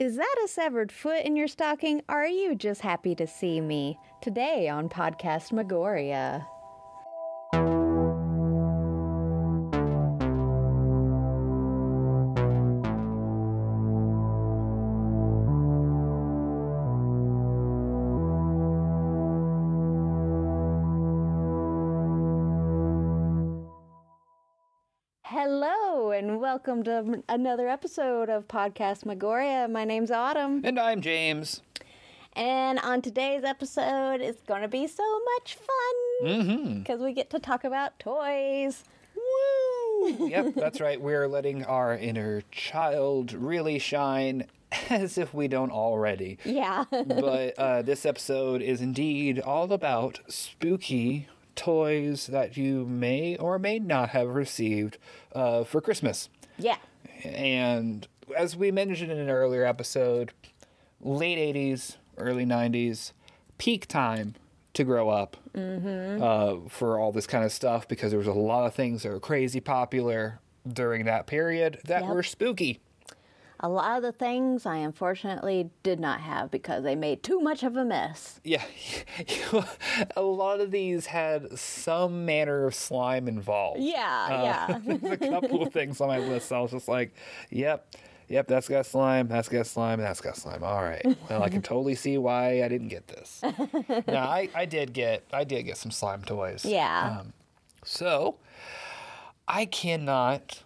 Is that a severed foot in your stocking? Are you just happy to see me? Today on Podcast Magoria. Welcome to another episode of Podcast Magoria. My name's Autumn. And I'm James. And on today's episode, it's going to be so much fun because we get to talk about toys. Woo! yep, that's right. We're letting our inner child really shine as if we don't already. Yeah. But uh, this episode is indeed all about spooky toys that you may or may not have received uh, for Christmas. Yeah. And as we mentioned in an earlier episode, late 80s, early 90s, peak time to grow up uh, for all this kind of stuff because there was a lot of things that were crazy popular during that period that Yep. were spooky. A lot of the things I unfortunately did not have because they made too much of a mess. Yeah, a lot of these had some manner of slime involved. Yeah, yeah. There's a couple of things on my list. I was just like, yep, yep, that's got slime, that's got slime, that's got slime. All right. Well, I can totally see why I didn't get this. now, I, I did get I did get some slime toys. Yeah. Um, so I cannot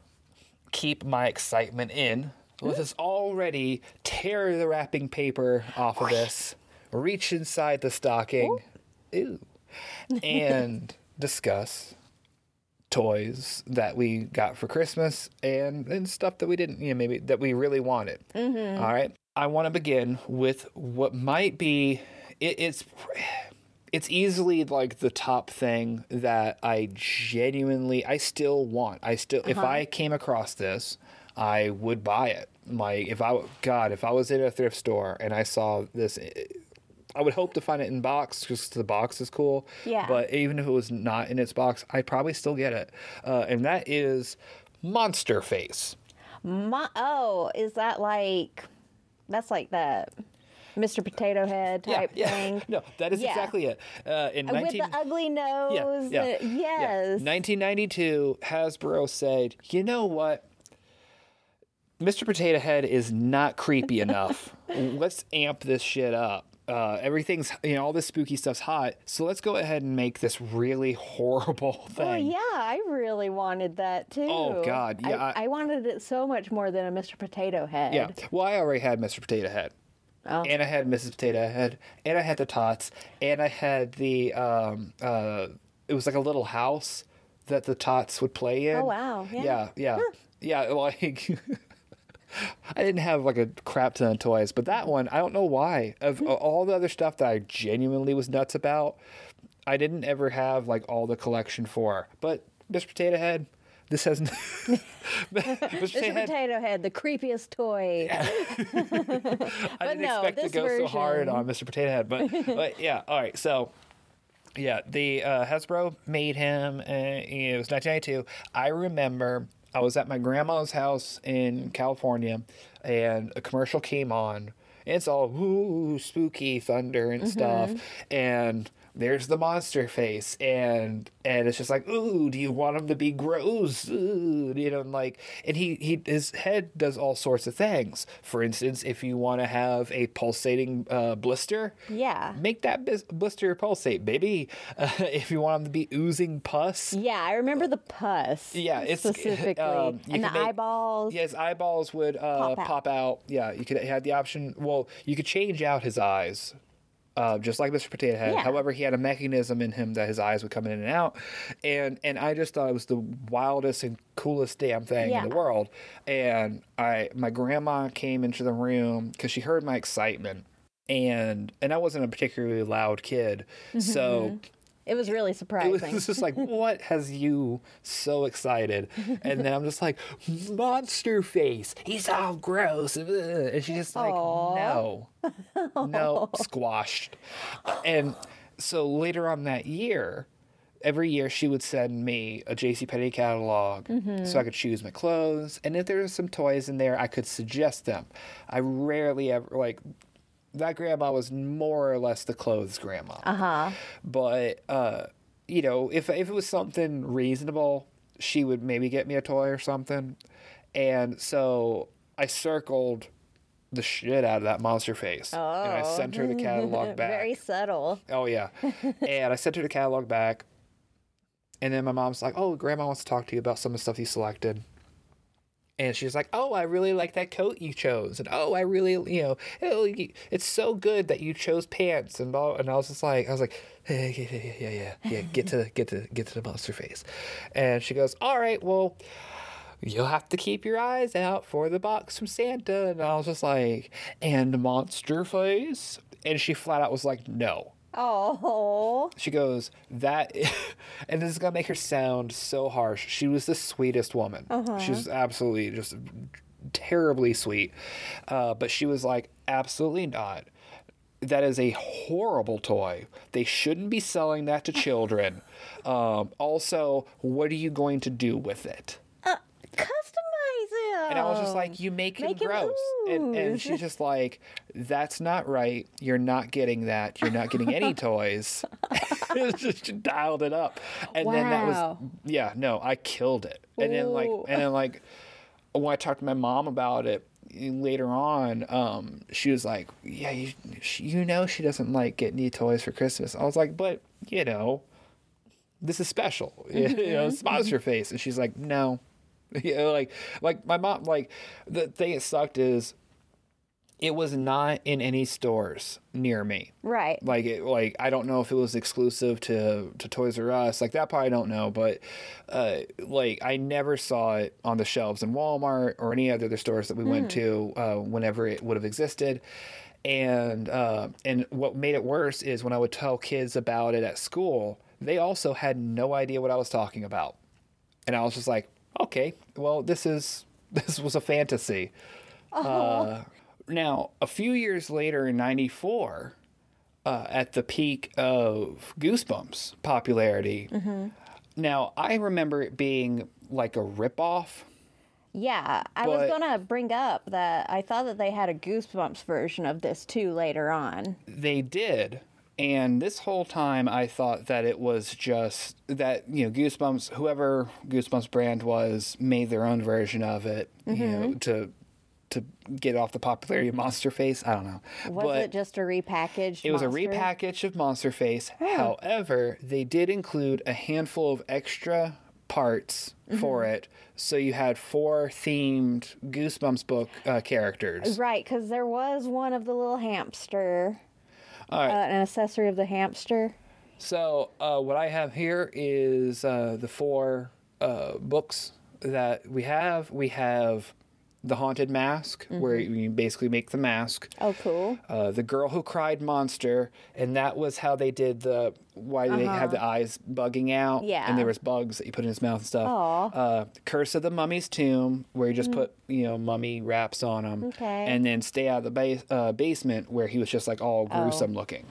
keep my excitement in. Let's just already tear the wrapping paper off of this, reach inside the stocking, ooh, and discuss toys that we got for Christmas and, and stuff that we didn't, you know, maybe that we really wanted. Mm-hmm. All right. I want to begin with what might be it, it's it's easily like the top thing that I genuinely I still want. I still if uh-huh. I came across this, I would buy it. Like if I God, if I was in a thrift store and I saw this I would hope to find it in box because the box is cool. Yeah. But even if it was not in its box, I'd probably still get it. Uh, and that is Monster Face. Mo- oh, is that like that's like the Mr. Potato Head type thing? No, that is Yeah. exactly it. Uh, in With the ugly nose. yeah, uh, yeah. yes. 1992, Hasbro said, you know what? Mr. Potato Head is not creepy enough. let's amp this shit up. Uh, everything's, you know, all this spooky stuff's hot. So let's go ahead and make this really horrible thing. Oh yeah, I really wanted that too. Oh, God, yeah, I, I- I wanted it so much more than a Mr. Potato Head. Yeah. Well, I already had Mr. Potato Head. Oh. And I had Mrs. Potato Head. And I had the tots. And I had the, um, uh, it was like a little house that the tots would play in. Oh, wow. Yeah. Yeah. Yeah. Yeah. Like, I didn't have like a crap ton of toys, but that one, I don't know why. Of all the other stuff that I genuinely was nuts about, I didn't ever have like all the collection for. But Mr. Potato Head, this has. Mr. Potato Head, Potato Head, the creepiest toy. I didn't no, expect to go so hard on Mr. Potato Head, but, but yeah. All right, so yeah, the uh, Hasbro made him. Uh, it was 1992. I remember I was at my grandma's house in California, and a commercial came on. And it's all ooh spooky thunder and mm-hmm. stuff, and there's the monster face, and and it's just like ooh, do you want him to be gross? Ooh, you know, and like, and he he his head does all sorts of things. For instance, if you want to have a pulsating uh, blister, Yeah. make that bis- blister pulsate, baby. Uh, if you want him to be oozing pus, Yeah, I remember the pus. yeah, it's specifically, um, and the make- eyeballs. Yeah, his eyeballs would uh, Pop out. pop, out. Yeah, you could have the option. Well, you could change out his eyes. Uh, just like Mr. Potato Head. Yeah. However, he had a mechanism in him that his eyes would come in and out, and and I just thought it was the wildest and coolest damn thing in the world. And I, my grandma came into the room because she heard my excitement, and and I wasn't a particularly loud kid, so It was really surprising. it was just like, what has you so excited? And then I'm just like, monster face. He's all gross. And she's just like, no, no, squashed. And so later on that year, every year she would send me a JCPenney catalog mm-hmm. so I could choose my clothes. And if there were some toys in there, I could suggest them. I rarely ever, like, that grandma was more or less the clothes grandma. Uh huh. But, uh, you know, if, if it was something reasonable, she would maybe get me a toy or something. And so I circled the shit out of that monster face. And I Oh. sent her the catalog back. Very subtle. Oh yeah. and I sent her the catalog back. And then my mom's like, "Oh, grandma wants to talk to you about some of the stuff you selected." And she's like, "Oh, I really like that coat you chose." And, "Oh, I really, you know, oh, it's so good that you chose pants." And and I was just like, I was like, "Hey, yeah, yeah, yeah, yeah, yeah, get to get to get to the monster face." And she goes, "All right, well, you'll have to keep your eyes out for the box from Santa." And I was just like, "And monster face?" And she flat out was like, "No." Oh. She goes, that, and this is gonna make her sound so harsh. She was the sweetest woman. Uh-huh. She was absolutely just terribly sweet. Uh, but she was like, absolutely not. That is a horrible toy. They shouldn't be selling that to children. Um, also, what are you going to do with it? And I was just like, you make him Make him gross. And, and she's just like, that's not right. You're not getting that. You're not getting any toys. Just dialed it up. And then that was, yeah, no, I killed it. And then like, and then like, when I talked to my mom about it eh, later on, um, she was like, yeah, you, she, you know, she doesn't like getting you toys for Christmas. I was like, but you know, this is special. you know, mm-hmm. it's monster mm-hmm. face. And she's like, no. You know, like like my mom like the thing that sucked is it was not in any stores near me. right. Like it like I don't know if it was exclusive to to Toys R Us. Like that part I don't know, but uh like I never saw it on the shelves in Walmart or any other stores that we went to uh whenever it would have existed. And uh and what made it worse is when I would tell kids about it at school, they also had no idea what I was talking about. And I was just like, okay, well, this is this was a fantasy. Uh, now, a few years later in '94, uh, at the peak of Goosebumps popularity, now I remember it being like a ripoff. Yeah, I was gonna bring up that I thought that they had a Goosebumps version of this too later on. They did. And this whole time, I thought that it was just that, you know, Goosebumps, whoever Goosebumps brand was, made their own version of it, you know, to to get off the popularity of Monster Face. I don't know. Was but it just a repackaged? It was monster? a repackage of Monster Face. However, they did include a handful of extra parts for it. So you had four themed Goosebumps book uh, characters. Right, because there was one of the little hamster, All right. uh, an accessory of the hamster. So uh, what I have here is uh, the four uh, books that we have. We have the Haunted Mask, where Mm-hmm. you basically make the mask. Oh, cool. Uh, the Girl Who Cried Monster, and that was how they did the why they had the eyes bugging out. Uh-huh. Yeah. And there was bugs that you put in his mouth and stuff. Aw. Mm. Uh, Curse of the Mummy's Tomb, where you just put you know mummy wraps on him. Okay. And then Stay Out of the base, uh, Basement, where he was just like all Oh. gruesome looking.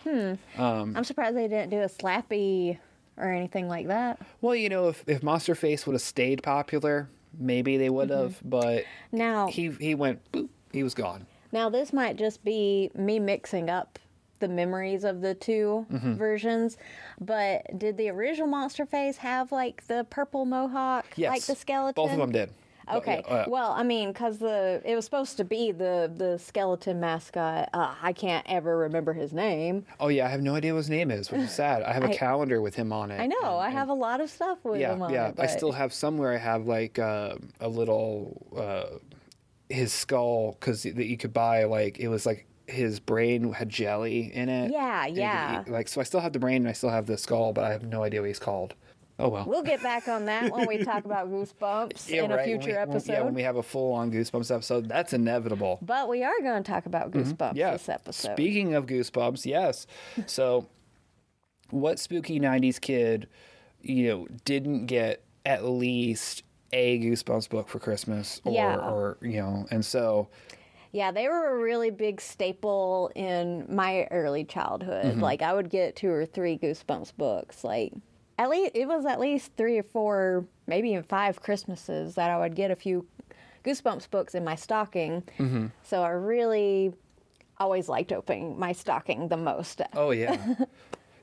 I'm surprised they didn't do a slappy or anything like that. Well, you know, if, if Monster Face would have stayed popular, maybe they would have, but Now, he he went boop, he was gone. now this might just be me mixing up the memories of the 2 Mm-hmm. versions, but did the original Monster Face have like the purple mohawk, Yes. like the skeleton? Both of them did. Okay. yeah, uh, well, I mean, because the it was supposed to be the the skeleton mascot. Uh, I can't ever remember his name. oh yeah, I have no idea what his name is, which is sad. I have a I- calendar with him on it. I know. and- I and- have a lot of stuff with yeah, him on it. yeah. it. I still have somewhere. I have like uh, a little uh, his skull because that you could buy. Like it was like his brain had jelly in it. Yeah, and you could yeah. eat- like so, I still have the brain and I still have the skull, but I have no idea what he's called. Oh well. We'll get back on that when we talk about Goosebumps Yeah, in a right, when future we- when- episode. yeah, when we have a full on Goosebumps episode, that's inevitable. but we are going to talk about Goosebumps Mm-hmm. Yeah. this episode. Speaking of Goosebumps, yes. So, what spooky '90s kid, you know, didn't get at least a Goosebumps book for Christmas, or, Yeah. or you know, and so yeah, they were a really big staple in my early childhood. Mm-hmm. Like I would get two or three Goosebumps books. Like at least it was at least three or four, maybe even five Christmases that I would get a few Goosebumps books in my stocking. Mm-hmm. So I really always liked opening my stocking the most. Oh yeah,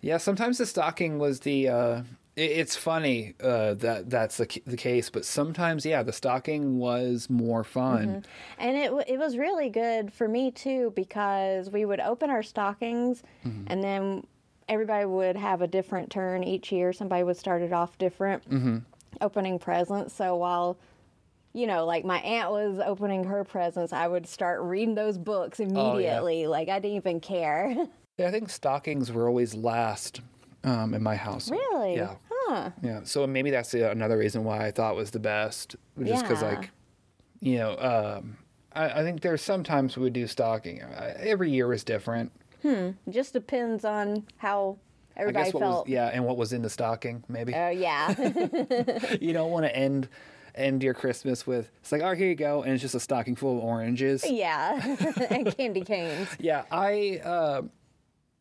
yeah. Sometimes the stocking was the. Uh, it, it's funny uh, that that's the the case, but sometimes yeah, the stocking was more fun. And it it was really good for me too because we would open our stockings Mm-hmm. and then everybody would have a different turn each year. Somebody would start it off different, Mm-hmm. opening presents. So while you know, like my aunt was opening her presents, I would start reading those books Oh, immediately. Like I didn't even care. Yeah, I think stockings were always last um, in my house. really? Yeah. Huh. Yeah, so maybe that's the, another reason why I thought was the best, just because Yeah. like, you know, um, I, I think there's sometimes we would do stocking. I, every year is different. It just depends on how I everybody guess what felt. was yeah, and what was in the stocking maybe. Oh yeah. you don't want to end end your Christmas with it's like oh here you go, and it's just a stocking full of oranges. yeah. and candy canes. Yeah, I uh,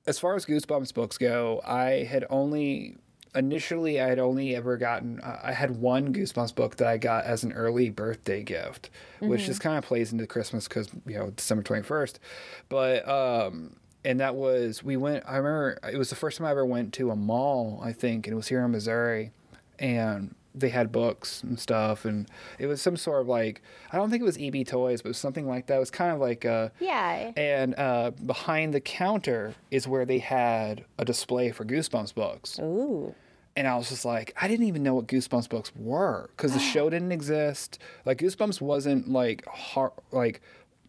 as far as Goosebumps books go, I had only initially I had only ever gotten uh, I had one Goosebumps book that I got as an early birthday gift, which just kind of plays into Christmas because you know December twenty first, but um. And that was we went. I remember it was the first time I ever went to a mall. I think, and it was here in Missouri, and they had books and stuff, and it was some sort of like I don't think it was EB Toys, but it was something like that. It was kind of like a Yeah. and uh, behind the counter is where they had a display for Goosebumps books. Ooh. And I was just like, I didn't even know what Goosebumps books were because the show didn't exist. Like Goosebumps wasn't like hard, like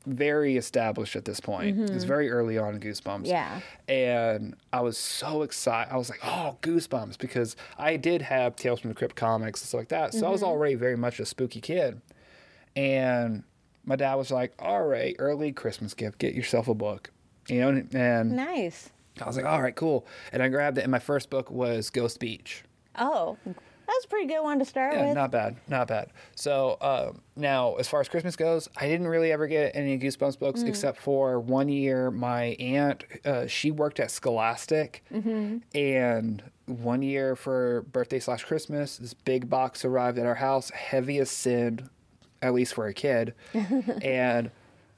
very established at this point. It was mm-hmm. very early on in Goosebumps. Yeah. And I was so excited. I was like, oh, Goosebumps, because I did have Tales from the Crypt comics and stuff like that. So I was mm-hmm. already very much a spooky kid. And my dad was like, all right, early Christmas gift, get yourself a book. You know, and Nice. I was like, all right, cool. And I grabbed it, and my first book was Ghost Beach. Oh, that's a pretty good one to start Yeah, with. not bad, not bad. So um, now, as far as Christmas goes, I didn't really ever get any Goosebumps books except for one year. My aunt, uh, she worked at Scholastic, and one year for birthday slash Christmas, this big box arrived at our house, heavy as sin, at least for a kid, and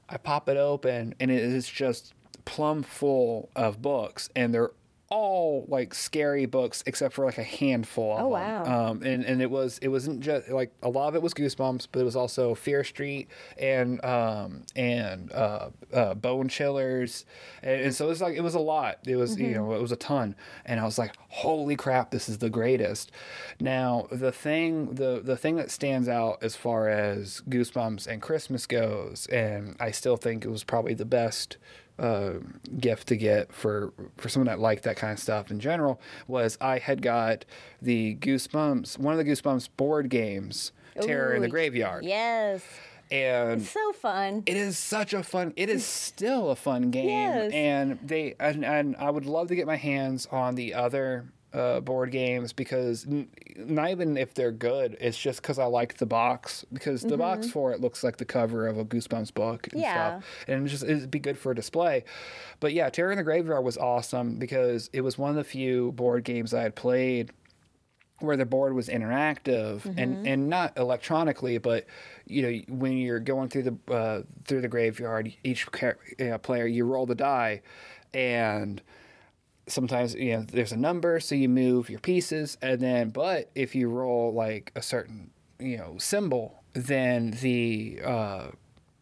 I pop it open, and it is just plumb full of books, and they're all like scary books except for like a handful of Oh, them. wow. Um, and and it was it wasn't just like a lot of it was Goosebumps, but it was also Fear Street and um and uh, uh Bone Chillers, and, and so it was like it was a lot. It was you know it was a ton, and I was like, holy crap, this is the greatest. Now the thing the the thing that stands out as far as Goosebumps and Christmas goes, and I still think it was probably the best uh, gift to get for for someone that liked that kind of stuff in general was I had got the Goosebumps one of the Goosebumps board games Terror in the Graveyard Yes. and So fun. it is such a fun it is still a fun game Yes. and they and, and I would love to get my hands on the other uh, board games because n- not even if they're good it's just because I like the box because the box for it looks like the cover of a Goosebumps book and Mm-hmm. Yeah. stuff and it's just it'd be good for a display but yeah Terror in the Graveyard was awesome because it was one of the few board games I had played where the board was interactive Mm-hmm. and and not electronically, but you know when you're going through the uh, through the graveyard, each ca- uh, player you roll the die, and sometimes you know there's a number, so you move your pieces, and then but if you roll like a certain you know symbol, then the uh,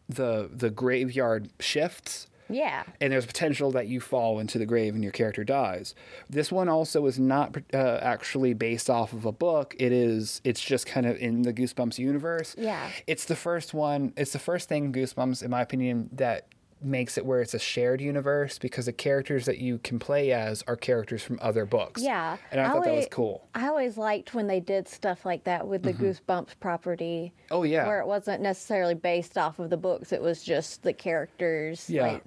the the graveyard shifts Yeah. and there's potential that you fall into the grave and your character dies. This one also is not uh, actually based off of a book. It is. It's just kind of in the Goosebumps universe. Yeah. It's the first one. It's the first thing Goosebumps, in my opinion, that makes it where it's a shared universe because the characters that you can play as are characters from other books. Yeah. And I, thought that was cool. I always liked when they did stuff like that with the mm-hmm. Goosebumps property. Oh yeah. Where it wasn't necessarily based off of the books, it was just the characters. yeah. Like,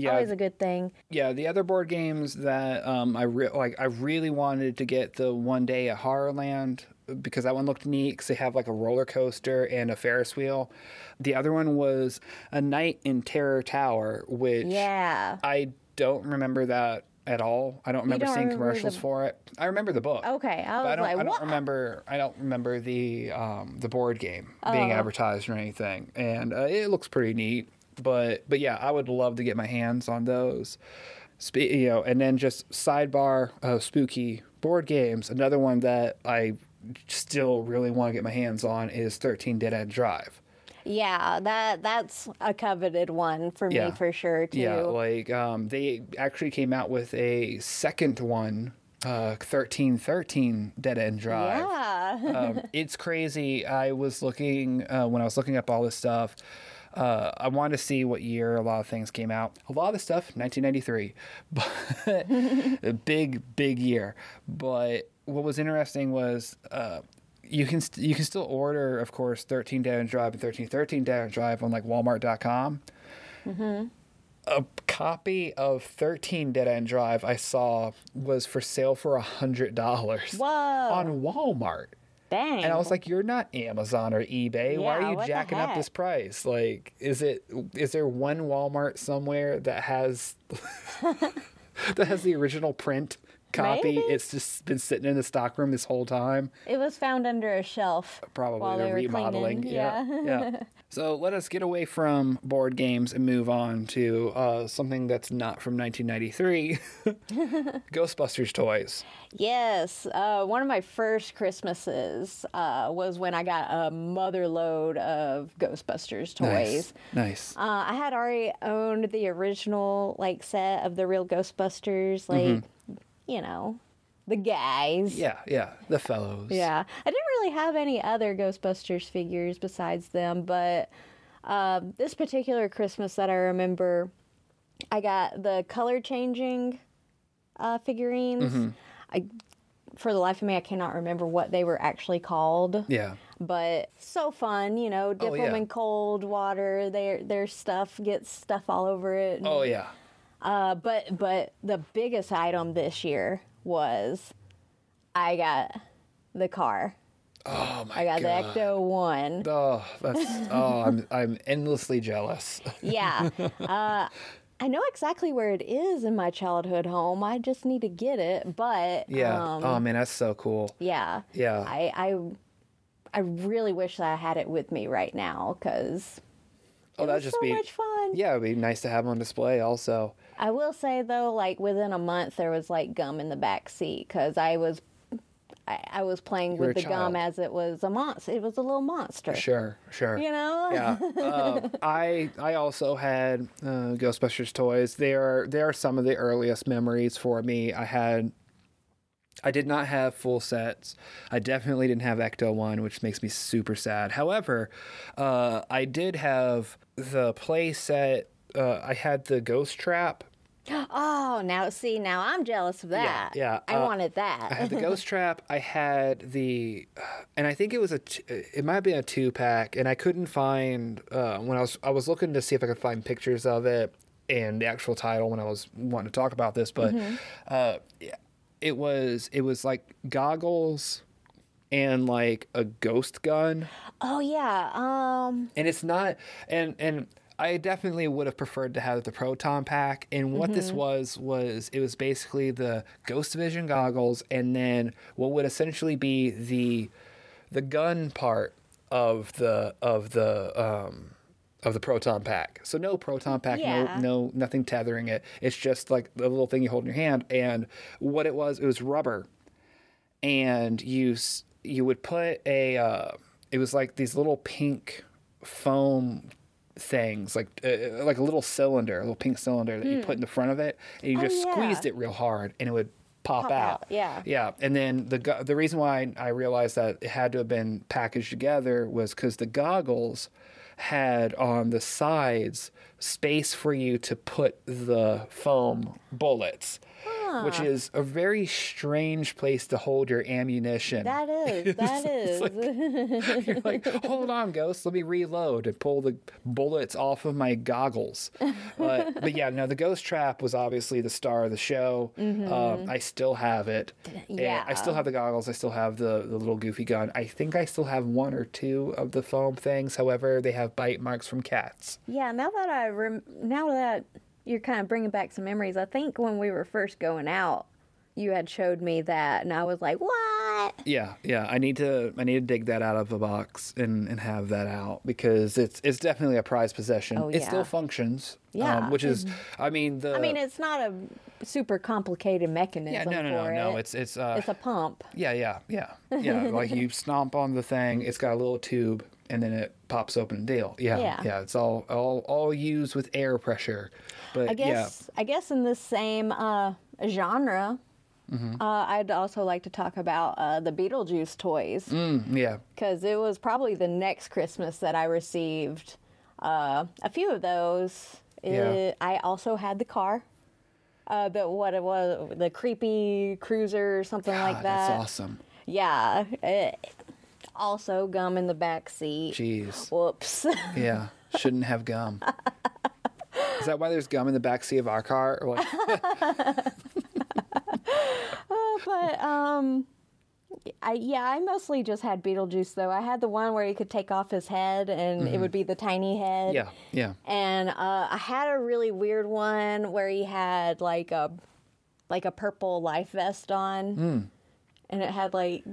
yeah. Always a good thing. Yeah, the other board games that um, I re- like, I really wanted to get the one day at Horrorland because that one looked neat because they have like a roller coaster and a Ferris wheel. The other one was a night in Terror Tower, which Yeah. I don't remember that at all. I don't remember don't seeing remember commercials the- for it. I remember the book. Okay, I was I don't, like, I don't what? remember. I don't remember the um, the board game being Oh. advertised or anything, and uh, it looks pretty neat. But but yeah, I would love to get my hands on those. Spe- you know, and then just sidebar of spooky board games. Another one that I still really want to get my hands on is Thirteen Dead End Drive. Yeah, that that's a coveted one for Yeah. me for sure too. Yeah, like um, they actually came out with a second one, uh, thirteen thirteen Dead End Drive. yeah. um, it's crazy. I was looking uh, when I was looking up all this stuff. Uh, I wanted to see what year a lot of things came out. A lot of the stuff, 1993, but a big, big year. But what was interesting was uh, you can st- you can still order, of course, 13 Dead End Drive and 1313 Dead End Drive on like Walmart.com. A copy of 13 Dead End Drive I saw was for sale for a hundred dollars Whoa. on Walmart. Dang. And I was like, "You're not Amazon or eBay. Why are you jacking up this price? Like, is it is there one Walmart somewhere that has that has the original print copy? Maybe. It's just been sitting in the stockroom this whole time. it was found under a shelf. Probably while the they were remodeling. cleaning. Yeah, yeah. So let us get away from board games and move on to uh, something that's not from 1993. Ghostbusters toys. Yes, uh, one of my first Christmases uh, was when I got a mother load of Ghostbusters toys. Nice. Nice. Uh, I had already owned the original like set of the real Ghostbusters, like you know, the guys. Yeah, yeah. The fellows. Yeah, I didn't really have any other Ghostbusters figures besides them, but um, this particular Christmas that I remember, I got the color changing uh, figurines. Mm-hmm. I, for the life of me, I cannot remember what they were actually called. Yeah. But so fun, you know, dip Oh, them in cold water. Their their stuff gets stuff all over it. Oh yeah. Uh, but but the biggest item this year was I got the car. Oh my god. I got god. the Ecto One. Oh, that's oh, I'm I'm endlessly jealous. Yeah. Uh, I know exactly where it is in my childhood home. I just need to get it. But Yeah. um, oh man, that's so cool. yeah. Yeah. I I I really wish that I had it with me right now because oh, that'd just so be much fun. yeah, it'd be nice to have on display also. I will say though, like within a month, there was like gum in the back seat because I was. I, I was playing were with a the gum as it was a monster. It was a little monster. Sure, sure. You know? yeah. Um, I I also had uh, Ghostbusters toys. They are they are some of the earliest memories for me. I had. I did not have full sets. I definitely didn't have Ecto One, which makes me super sad. However, uh, I did have the play set. Uh, I had the Ghost Trap. Oh, now see, now I'm jealous of that. yeah, I uh, wanted that. I had the Ghost Trap. I had the, and I think it was a, t- it might have been a two pack, and I couldn't find uh, when I was I was looking to see if I could find pictures of it and the actual title when I was wanting to talk about this, but uh, it was it was like goggles and like a ghost gun oh yeah. Um. and it's not and and I definitely would have preferred to have the proton pack and what this was was it was basically the ghost vision goggles and then what would essentially be the the gun part of the of the um of the proton pack. So no proton pack, Yeah. no no nothing tethering it. It's just like the little thing you hold in your hand and what it was it was rubber and you you would put a uh, it was like these little pink foam things like uh, like a little cylinder a little pink cylinder that you put in the front of it and you Hmm. Oh, just yeah. squeezed it real hard and it would pop, Pop out. out, yeah. yeah and then the the reason why I realized that it had to have been packaged together was because the goggles had on the sides space for you to put the foam bullets which is a very strange place to hold your ammunition. That is. That is. You're like, hold on, ghost, let me reload and pull the bullets off of my goggles. But, but yeah, no, the ghost trap was obviously the star of the show. Um, I still have it. And Yeah. I still have the goggles. I still have the, the little goofy gun. I think I still have one or two of the foam things. However, they have bite marks from cats. yeah. Now that I rem- now that you're kind of bringing back some memories. I think when we were first going out, you had showed me that, and I was like, "What?" Yeah, yeah. I need to I need to dig that out of the box and, and have that out because it's it's definitely a prized possession. Oh, yeah. It still functions. Yeah. Um, which is I mean the I mean, it's not a super complicated mechanism Yeah, no no no no. it. It's it's uh it's a pump. yeah, yeah, yeah. Yeah. like you stomp on the thing, it's got a little tube and then it pops open deal. Yeah. Yeah. Yeah. It's all all all used with air pressure. But I guess I guess in the same uh, genre, Mm-hmm. uh, I'd also like to talk about uh, the Beetlejuice toys yeah. Mm, yeah. because it was probably the next Christmas that I received uh, a few of those. Yeah. It- I also had the car. Uh, the what it was, the creepy cruiser or something like that. That's awesome. Yeah. it- also, gum in the back seat. Jeez. Whoops. Yeah. Shouldn't have gum. Is that why there's gum in the back seat of our car? Or what? but um I yeah, I mostly just had Beetlejuice though. I had the one where he could take off his head and it would be the tiny head. yeah. Yeah. And uh, I had a really weird one where he had like a like a purple life vest on, and it had like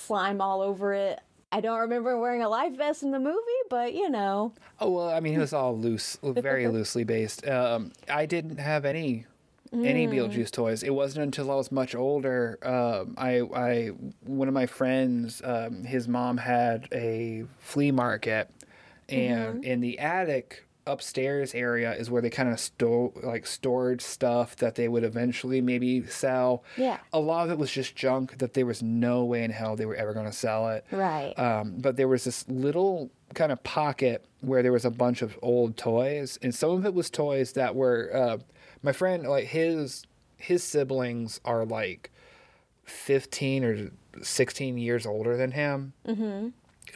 slime all over it. I don't remember wearing a life vest in the movie, but you know, Oh well, I mean, it was all loose, very loosely based. Um, I didn't have any any Beetlejuice toys. It wasn't until I was much older. Um, I, I, one of my friends, um, his mom had a flea market, and in the attic upstairs area is where they kind of store like stored stuff that they would eventually maybe sell. Yeah. A lot of it was just junk that there was no way in hell they were ever going to sell it. right? Um, but there was this little kind of pocket where there was a bunch of old toys, and some of it was toys that were uh, my friend like his his siblings are like fifteen or sixteen years older than him. Mm-hmm.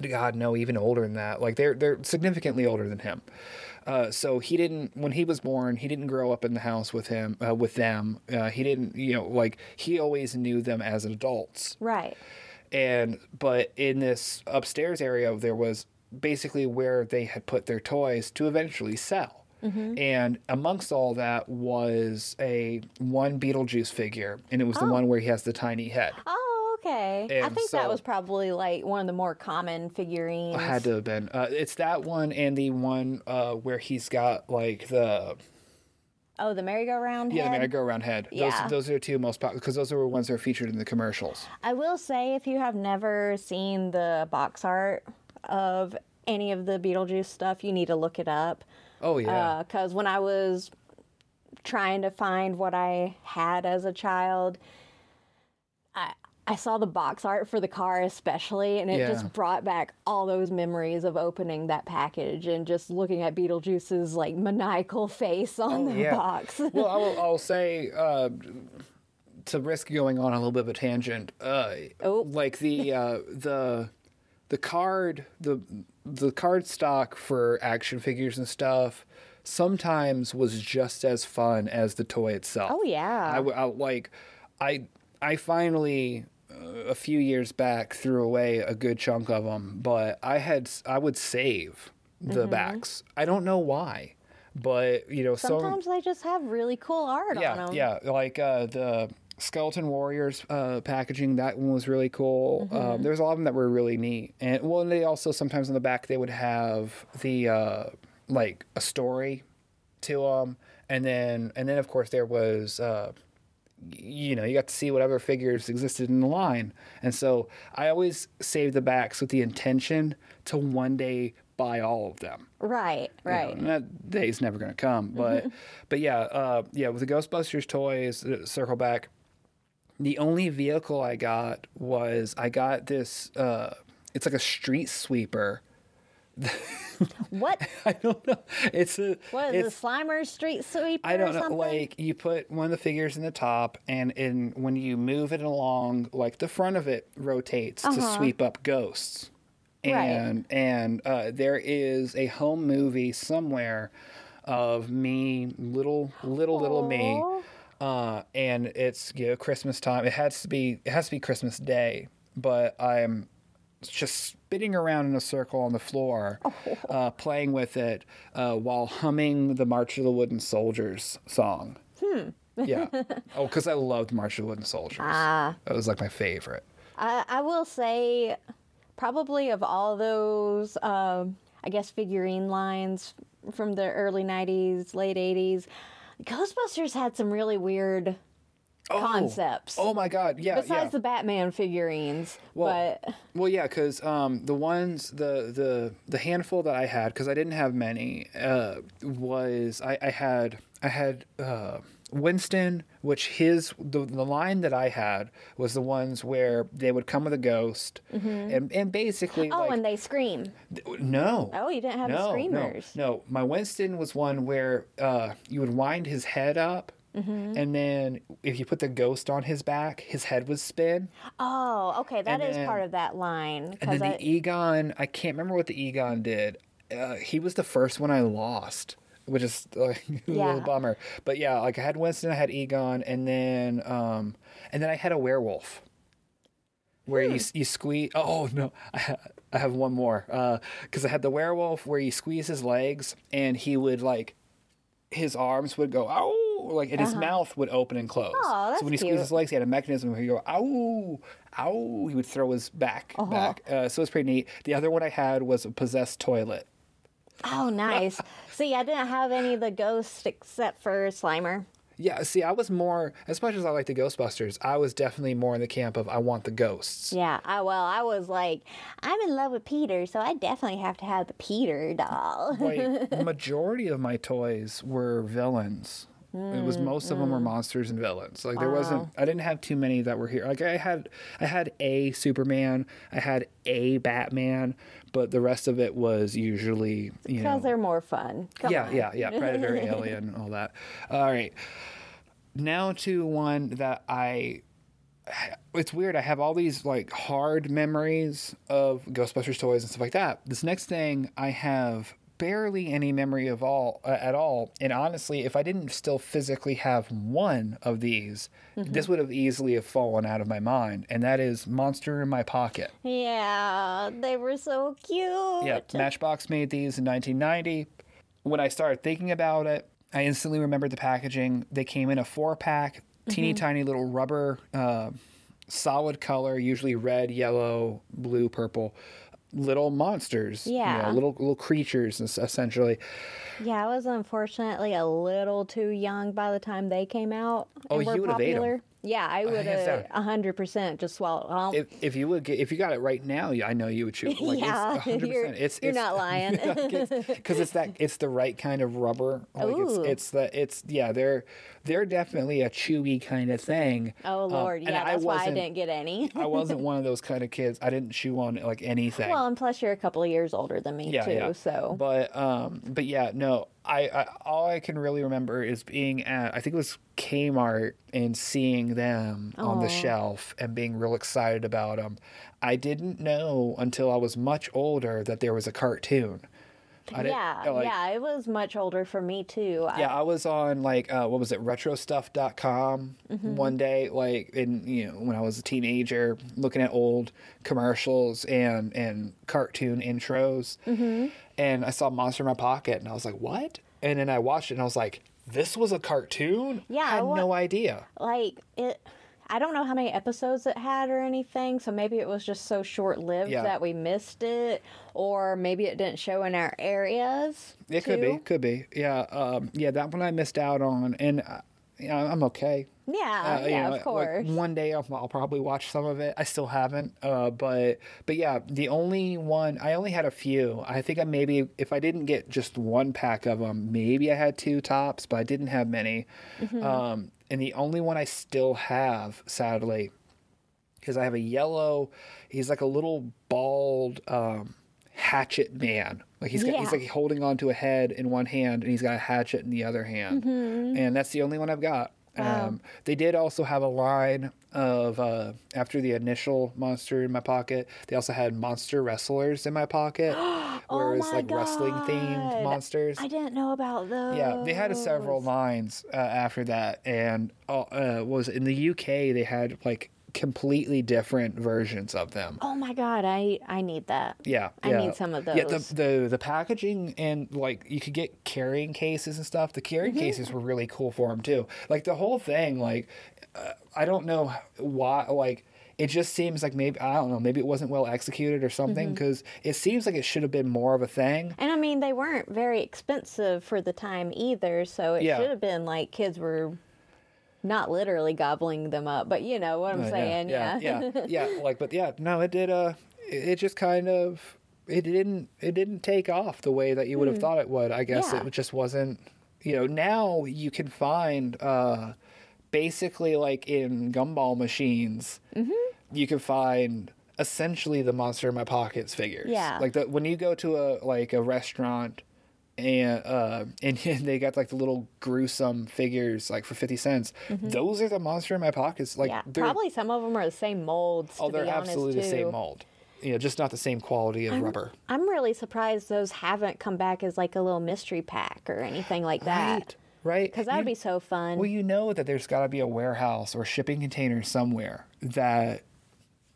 God, no, even older than that. Like they're they're significantly older than him. Uh, so he didn't when he was born. He didn't grow up in the house with him uh, with them. Uh, he didn't, you know, like he always knew them as adults right. and but in this upstairs area there was basically where they had put their toys to eventually sell and amongst all that was a one beetlejuice figure and it was the one where he has the tiny head Oh, okay. I And think that was probably like one of the more common figurines. had to have been uh, it's that one and the one uh, where he's got like the oh, the merry-go-round Head. yeah the merry-go-round head Yeah. those, those are the two most popular because those are the ones that are featured in the commercials I will say, if you have never seen the box art of any of the Beetlejuice stuff, you need to look it up. oh yeah Because when I was trying to find what I had as a child, I saw the box art for the car especially, and it Yeah. just brought back all those memories of opening that package and just looking at Beetlejuice's like maniacal face on the Oh, yeah. box. well, I will, I'll say uh, to risk going on a little bit of a tangent. Uh, Oh. like the uh, the the card the the card stock for action figures and stuff sometimes was just as fun as the toy itself. Oh, yeah. I, I- like I I finally a few years back threw away a good chunk of them, but I had I would save the Mm-hmm. backs. I don't know why, but you know, some Sometimes they just have really cool art on yeah, them. yeah, like uh, the Skeleton Warriors uh, packaging. That one was really cool. Mm-hmm. Um, there's a lot of them that were really neat, and well, and they also sometimes on the back they would have the uh, like a story to them, and then and then of course there was. Uh, you know, you got to see whatever figures existed in the line. And so I always saved the backs with the intention to one day buy all of them. Right, You know, right. and that day's never going to come. But but yeah, uh, yeah, with the Ghostbusters toys, uh, circle back. The only vehicle I got was I got this. Uh, it's like a street sweeper. What? I don't know. It's a. What is it's, the Slimer Street Sweeper I don't know. Like you put one of the figures in the top, and in when you move it along, like the front of it rotates to sweep up ghosts. Uh-huh. Right. And and uh, there is a home movie somewhere of me, little little little me, uh, and it's you know Christmas time. It has to be it has to be Christmas Day, but I'm just spinning around in a circle on the floor, uh, playing with it uh, while humming the March of the Wooden Soldiers song. Hmm. yeah. Oh, because I loved March of the Wooden Soldiers. Ah. That was like my favorite. I, I will say, probably of all those, um, I guess, figurine lines from the early 90s, late 80s, Ghostbusters had some really weird Oh. concepts. Oh my God! Yeah, Besides yeah. the Batman figurines, Well, but Well, yeah, because um, the ones the the the handful that I had, because I didn't have many, uh, was I, I had I had uh, Winston, which his the the line that I had was the ones where they would come with a ghost, and and basically oh, like and they scream. no. Oh, you didn't have the No, no, screamers. no. My Winston was one where uh, you would wind his head up, Mm-hmm. and then if you put the ghost on his back, his head would spin. Oh, okay, that And is then- part of that line. And then I, the Egon, I can't remember what the Egon did. Uh, he was the first one I lost, which is like, a Yeah. little bummer. But yeah, like I had Winston, I had Egon, and then um, and then I had a werewolf. Where you Hmm. you squeeze? Oh no, I, ha- I have one more. Because I had the werewolf where you squeeze his legs, and he would like, his arms would go ow, like, and his mouth would open and close. Uh-huh. That's so when he cute. squeezed his legs, he had a mechanism where he go ow, ow. He would throw his back Uh-huh. back. Uh, so it was pretty neat. The other one I had was a possessed toilet. oh, nice. See, I didn't have any of the ghosts except for Slimer. Yeah, see, I was more as much as I like the Ghostbusters. I was definitely more in the camp of I want the ghosts. Yeah, I well, I was like, I'm in love with Peter, so I definitely have to have the Peter doll. Like the majority of my toys were villains. It was mm, most of them were mm. monsters and villains. Like there wasn't. I didn't have too many that were here. Like I had, I had a Superman, I had a Batman, but the rest of it was usually you know Because they're more fun. Come yeah, on. yeah, yeah. Predator, Alien, all that. All right. Now to one that I. It's weird. I have all these like hard memories of Ghostbusters toys and stuff like that. This next thing, I have barely any memory of all uh, at all. And honestly, if I didn't still physically have one of these, this would have easily have fallen out of my mind. And that is Monster in My Pocket. Yeah, they were so cute. Yeah, Matchbox made these in 1990. When I started thinking about it, I instantly remembered the packaging. They came in a four pack, teeny Mm-hmm. tiny little rubber, uh, solid color, usually red, yellow, blue, purple. Little monsters, you Yeah. know, little little creatures, essentially. Yeah, I was unfortunately a little too young by the time they came out. Oh, and were you would've ate 'em. Yeah, I would have hundred percent just swallow. Um, If, if you would get, if you got it right now, I know you would chew. Like, Yeah, it's 100%. you're- it's, you're it's, not lying. because it's that it's the right kind of rubber. Like it's Ooh. it's the it's yeah they're they're definitely a chewy kind of thing. oh Um, Lord, yeah, that's why I didn't get any. I wasn't one of those kind of kids. I didn't chew on like anything. well, and plus you're a couple of years older than me yeah, too, yeah. so But um, but yeah, no. I, I all I can really remember is being at I think it was Kmart and seeing them on the shelf and being real excited about them. I didn't know until I was much older that there was a cartoon. I yeah, like, yeah, it was much older for me too. Yeah, I was on like uh, what was it, retrostuff.com Mm-hmm. one day, like in you know when I was a teenager, looking at old commercials and and cartoon intros, Mm-hmm. and I saw Monster in My Pocket, and I was like, what? And then I watched it, and I was like, this was a cartoon? Yeah, I had what- no idea. like it I don't know how many episodes it had or anything, so maybe it was just so short lived Yeah. that we missed it, or maybe it didn't show in our areas. It could be, too. could be, yeah, um, yeah. That one I missed out on, and uh, yeah, I'm okay. Yeah, Uh, yeah, know, of like, course. one day I'll, I'll probably watch some of it. I still haven't, uh, but but yeah, the only one I only had a few. I think I maybe if I didn't get just one pack of them, maybe I had two tops, but I didn't have many. Mm-hmm. Um, and the only one I still have, sadly, because I have a yellow. He's like a little bald um, hatchet man. Like he's got, he's like holding onto a head in one hand, and he's got a hatchet in the other hand. And that's the only one I've got. Wow. Um, they did also have a line of uh, after the initial monster in my pocket. They also had monster wrestlers in my pocket, where it was Oh like wrestling themed monsters. I didn't know about those. Yeah, they had several lines uh, after that, and uh, uh, was in the UK they had like completely different versions of them. Oh my god, I I need that. Yeah, I yeah. need some of those. Yeah, the, the the packaging and like you could get carrying cases and stuff. The carrying Mm-hmm. cases were really cool for them too. Like the whole thing, like uh, I don't know why, like it just seems like maybe I don't know, maybe it wasn't well executed or something Mm-hmm. because it seems like it should have been more of a thing. And I mean, they weren't very expensive for the time either, so it Yeah. should have been like kids were not literally gobbling them up, but you know what I'm Uh, saying? yeah, Yeah. yeah, yeah. Like, but yeah, no, it did. Uh, it it just kind of it didn't it didn't take off the way that you would have thought it would. I guess. Yeah. it just wasn't. You know, now you can find uh, basically like in gumball machines, Mm-hmm. you can find essentially the monster in my pockets figures. Yeah. like the, when you go to a like a restaurant. And uh, and they got like the little gruesome figures like for fifty cents. Those are the monster in my pockets. Like Mm-hmm. yeah. Probably some of them are the same molds. Oh, to they're be honest, absolutely the same mold. You know, just not the same quality of rubber. I'm really surprised those haven't come back as like a little mystery pack or anything like that. Right. Right. Because that'd You- be so fun. Well, you know that there's got to be a warehouse or shipping container somewhere that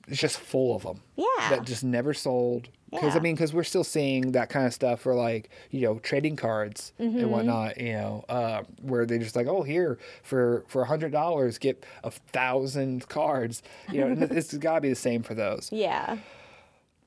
is just full of them. Yeah. That just never sold. Because I mean, because we're still seeing that kind of stuff for like you know trading cards Mm-hmm. and whatnot. You know, uh, where they just like, oh, here for for a hundred dollars, get a thousand cards. You know, and it's got to be the same for those. yeah.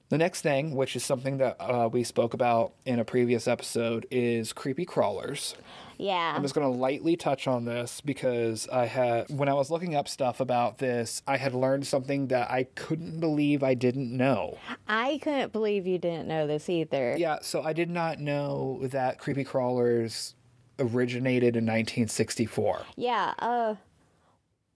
The next thing, which is something that uh, we spoke about in a previous episode, is creepy crawlers. Yeah. I'm just going to lightly touch on this because I had, when I was looking up stuff about this, I had learned something that I couldn't believe I didn't know. I couldn't believe you didn't know this either. Yeah, so I did not know that creepy crawlers originated in 1964. Yeah. Uh,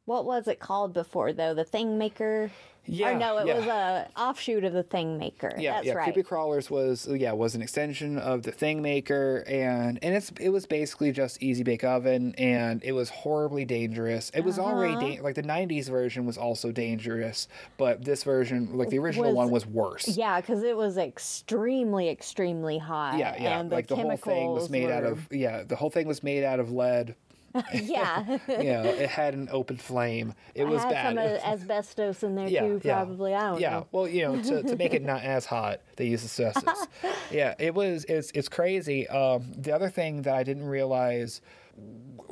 what was it called before though? The Thing Maker. Yeah, Or no, it yeah. was a offshoot of the Thing Maker. Yeah, That's yeah. right. Creepy crawlers was yeah was an extension of the Thing Maker, and and it's it was basically just easy bake oven, and it was horribly dangerous. It was Uh-huh. already da- like the '90s version was also dangerous, but this version, like the original Was- one, was worse. Yeah, because it was extremely, extremely hot. Yeah, yeah. And the like the whole thing was made out of yeah, the whole thing was made out of lead. yeah. You know, it had an open flame. It was I had bad. some asbestos in there yeah, too, yeah. probably. I don't yeah. know. well, you know, to, to make it not as hot, they use asbestos. yeah, it was. It's it's crazy. Um, the other thing that I didn't realize,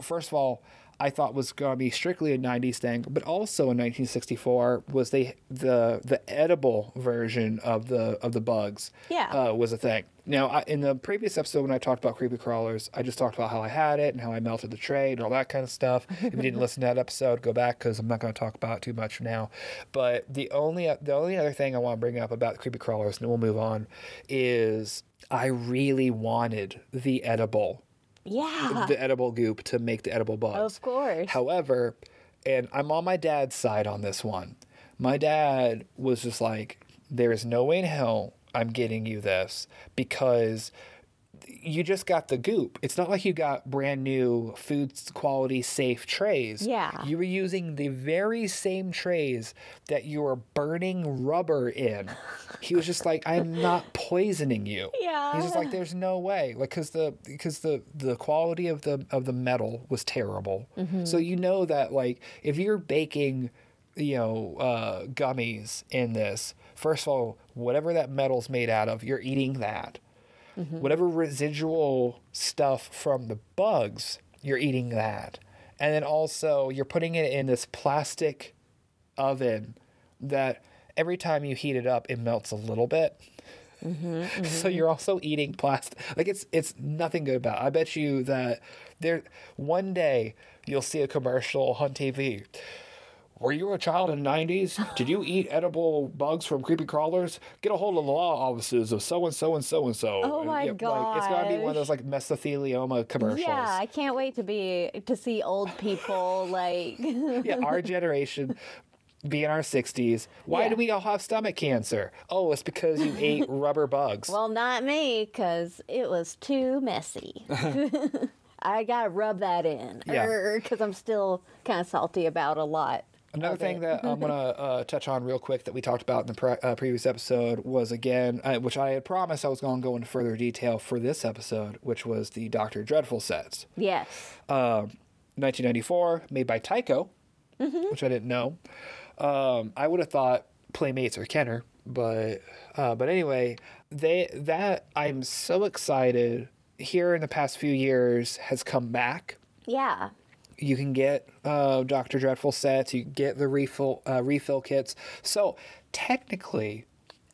first of all, I thought was going to be strictly a '90s thing, but also in 1964 was they the the edible version of the of the bugs. Yeah. uh, was a thing. Now, I, in the previous episode when I talked about creepy crawlers, I just talked about how I had it and how I melted the tray and all that kind of stuff. if you didn't listen to that episode, go back because I'm not going to talk about it too much now. But the only the only other thing I want to bring up about creepy crawlers, and then we'll move on, is I really wanted the edible Yeah. the edible goop to make the edible bugs. Of course. However, and I'm on my dad's side on this one. My dad was just like, there is no way in hell I'm getting you this because you just got the goop. It's not like you got brand new food quality safe trays. Yeah. You were using the very same trays that you were burning rubber in. He was just like, I'm not poisoning you. Yeah. He's just like, there's no way, like, cause the because the the quality of the of the metal was terrible. So you know that like if you're baking, you know, uh, gummies in this, first of all, whatever that metal's made out of, you're eating that. Mm-hmm. Whatever residual stuff from the bugs, you're eating that. And then also you're putting it in this plastic oven that every time you heat it up, it melts a little bit. Mm-hmm, so mm-hmm. you're also eating plastic. Like it's it's nothing good about. It. I bet you that there one day you'll see a commercial on TV. Were you a child in the 90s? Did you eat edible bugs from creepy crawlers? Get a hold of the law offices of so and so oh and so and so. Oh my yeah, Like, it's gotta be one of those like mesothelioma commercials. Yeah, I can't wait to be to see old people like yeah, our generation, be in our 60s. Why Yeah. do we all have stomach cancer? Oh, it's because you ate rubber bugs. well, not me cuz it was too messy. I got to rub that in Yeah. cuz I'm still kind of salty about a lot. Another thing that I'm gonna uh, touch on real quick that we talked about in the pre- uh, previous episode was again, uh, which I had promised I was going to go into further detail for this episode, which was the Doctor Dreadful sets. Yes. Um, 1994, made by Tyco, which I didn't know. Um, I would have thought Playmates or Kenner, but uh, but anyway, they that I'm so excited. Here in the past few years has come back. Yeah. You can get uh, Doctor Dreadful sets. You get the refill uh, refill kits. So technically,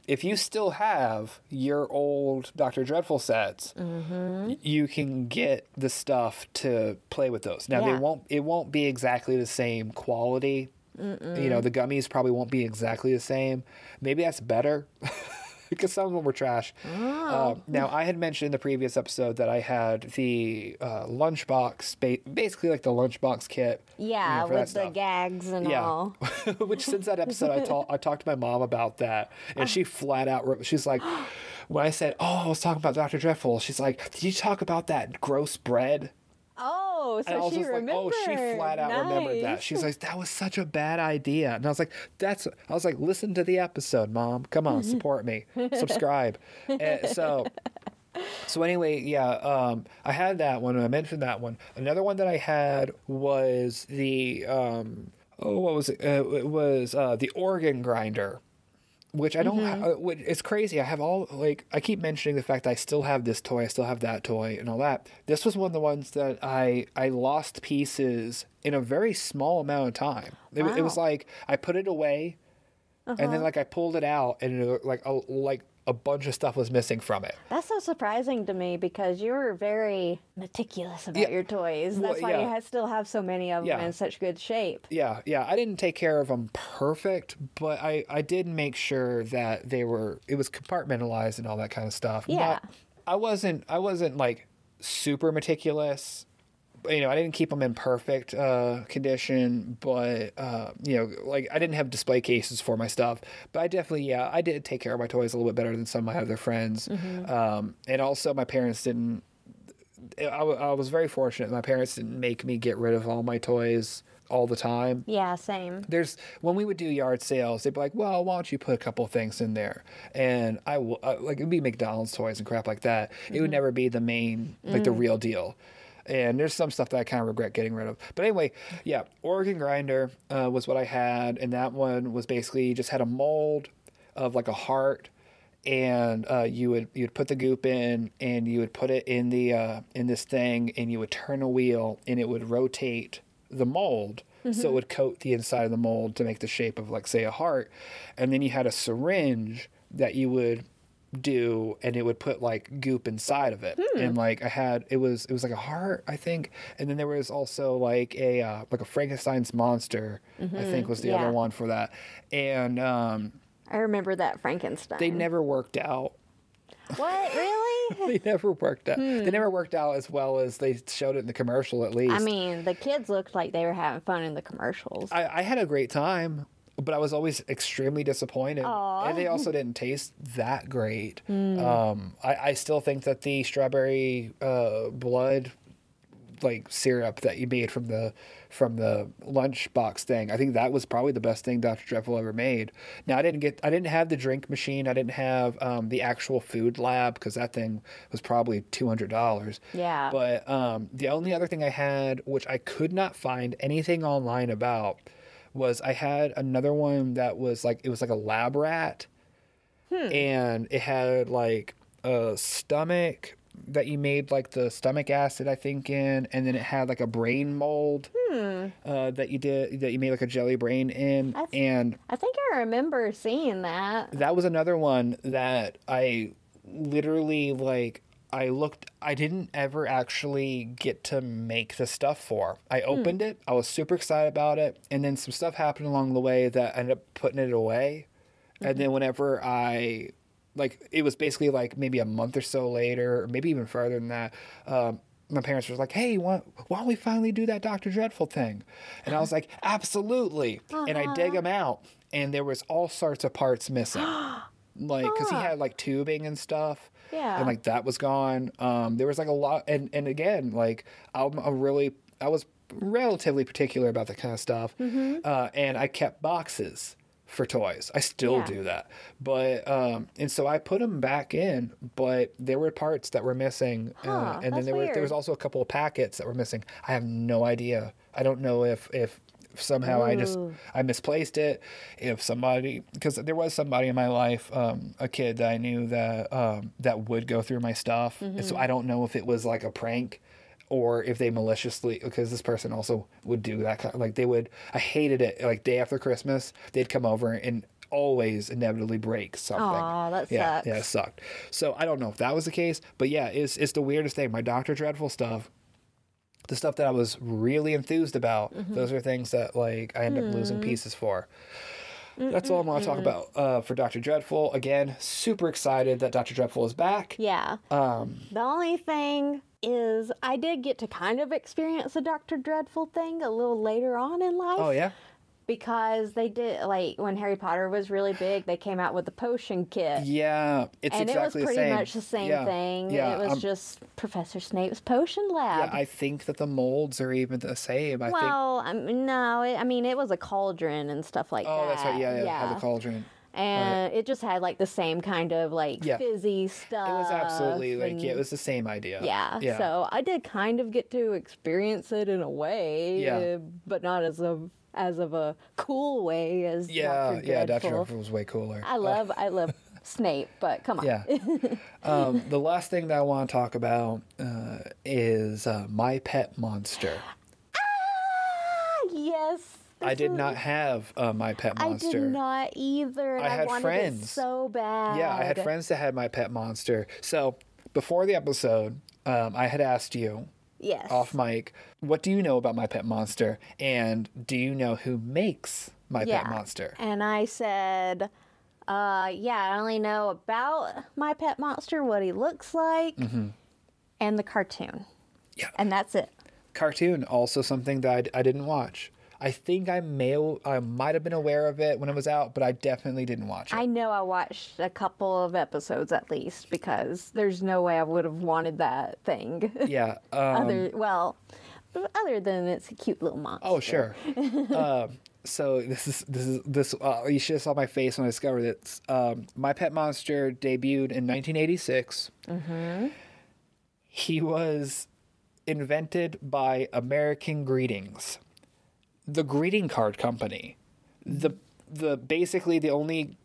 if you still have your old Doctor Dreadful sets, Mm-hmm. you can get the stuff to play with those. Now they won't. It won't be exactly the same quality. You know, the gummies probably won't be exactly the same. Maybe that's better. Because some of them were trash. Oh. Um, now, I had mentioned in the previous episode that I had the uh, lunchbox, ba- basically like the lunchbox kit. you Yeah, know, with the gags and Yeah. all. Which since that episode, I, ta- I talked to my mom about that, and she flat out wrote- she's like, when I said, "Oh, I was talking about Doctor Dreadful," she's like, "Did you talk about that gross bread?" Oh, And I was she just like, "Oh, she flat out remembered that." She's like, "That was such a bad idea," and I was like, "That's," I was like, "Listen to the episode, mom. Come on, support me, subscribe." And so. So anyway, yeah, um, I had that one. I mentioned that one. Another one that I had was the um, oh, what was it? Uh, it was uh, the organ grinder, which I don't. Mm-hmm. ha- uh, which- it's crazy. I have all like I keep mentioning the fact that I still have this toy, I still have that toy, and all that. This was one of the ones that I I lost pieces in a very small amount of time. It, it was Uh-huh. like I put it away, and then like I pulled it out, and it, like a, like a bunch of stuff was missing from it. That's so surprising to me because you were very meticulous about Yeah. your toys. Well, That's why you yeah. ha- still have so many of them in such good shape. Yeah, yeah. I didn't take care of them perfect, but I I did make sure that they were it was compartmentalized and all that kind of stuff. Yeah. Not- I wasn't I wasn't like super meticulous. You know, I didn't keep them in perfect uh, condition, but uh, you know, like I didn't have display cases for my stuff. But I definitely, yeah, I did take care of my toys a little bit better than some of my other friends. Um, and also, my parents didn't I, w- I was very fortunate. My parents didn't make me get rid of all my toys all the time. Yeah, same. There's when we would do yard sales, they'd be like, "Well, why don't you put a couple of things in there?" And I will uh, like it'd be McDonald's toys and crap like that. It would never be the main like the real deal. And there's some stuff that I kind of regret getting rid of. But anyway, yeah, Organ Grinder uh, was what I had, and that one was basically just had a mold of like a heart and uh, you would you would put the goop in and you would put it in the uh, in this thing and you would turn a wheel and it would rotate the mold. So it would coat the inside of the mold to make the shape of like say a heart. And then you had a syringe that you would do and it would put like goop inside of it and like i had it was it was like a heart i think and then there was also like a uh, like a frankenstein's monster i think was the yeah. other one for that and um I remember that Frankenstein. they never worked out What really? they never worked out. They never worked out as well as they showed it in the commercial, at least. I mean, the kids looked like they were having fun in the commercials. I, I had a great time, but I was always extremely disappointed. Aw. And they also didn't taste that great. Um, I, I still think that the strawberry uh, blood like syrup that you made from the from the lunchbox thing. I think that was probably the best thing Dr. Dreadful ever made. Now I didn't get I didn't have the drink machine. I didn't have um, the actual food lab because that thing was probably two hundred dollars. Yeah. But um, the only other thing I had, which I could not find anything online about, was I had another one that was like it was like a lab rat, and it had like a stomach that you made like the stomach acid I think in, and then it had like a brain mold uh, that you did that you made like a jelly brain in, and I think I remember seeing that. that was another one that I literally like I looked I didn't ever actually get to make the stuff for. I hmm. opened it, I was super excited about it, and then some stuff happened along the way that I ended up putting it away. And then mm-hmm. whenever I like it was basically like maybe a month or so later, or maybe even further than that, um, my parents were like, "Hey, why, why don't we finally do that Doctor Dreadful thing?" And I was like, "Absolutely!" And I dig uh-huh. them out, and there was all sorts of parts missing, like because he had like tubing and stuff. Yeah. And like that was gone. Um, there was like a lot, and and again, like I'm a really, I was relatively particular about that kind of stuff, uh, and I kept boxes for toys. I still Yeah. do that, but um, and so I put them back in, but there were parts that were missing, uh, and then there were there was also a couple of packets that were missing. I have no idea. I don't know if if somehow I just I misplaced it. If somebody, because there was somebody in my life, um, a kid that I knew that um, that would go through my stuff, and so I don't know if it was like a prank or if they maliciously because this person also would do that kind like they would i hated it. Like day after christmas they'd come over and always inevitably break something. Aw, that yeah sucks. yeah it sucked. So i don't know if that was the case but yeah it's, it's the weirdest thing. My dr dreadful stuff the stuff that i was really enthused about Mm-hmm. those are things that like i end up losing pieces for that's all i want to talk about uh, for dr dreadful again super excited that dr dreadful is back Yeah. um The only thing is, I did get to kind of experience the Doctor Dreadful thing a little later on in life. oh yeah Because they did, like, when Harry Potter was really big, they came out with the potion kit. Yeah, it's and exactly it was the pretty same. much the same Yeah, thing. Yeah, it was um, just Professor Snape's potion lab. yeah. I think that the molds are even the same. I think. well, um, no, it, I mean, it was a cauldron and stuff like Oh, that. Oh, that's right. Yeah, yeah, Had the cauldron. and it just had like the same kind of like Yeah. fizzy stuff. It was absolutely like yeah, it was the same idea. yeah, yeah. So I did kind of get to experience it in a way, Yeah. but not as a as of a cool way as yeah, Dr. yeah. Dr. Dreadful. Was way cooler. I love I love Snape, but come on. Yeah. um, the last thing that I want to talk about uh, is uh, my pet monster. Ah, yes. I did not have uh, my pet monster. I did not either. I I, had wanted friends. it so bad. Yeah, I had friends that had my pet monster. So before the episode, um, I had asked you Yes. off mic, what do you know about my pet monster? And do you know who makes my yeah. pet monster? And I said, uh, yeah, I only know about my pet monster, what he looks like, and the cartoon. Mm-hmm. Yeah. And that's it. Cartoon, also something that I, I didn't watch. I think I may I might have been aware of it when it was out, but I definitely didn't watch it. I know I watched a couple of episodes at least because there's no way I would have wanted that thing. yeah. Um, other well, other than it's a cute little monster. oh sure. um, so this is this is this. Uh, you should have saw my face when I discovered it. Um, my pet monster debuted in 1986. Mm-hmm. He was invented by American Greetings, the greeting card company. The the basically the only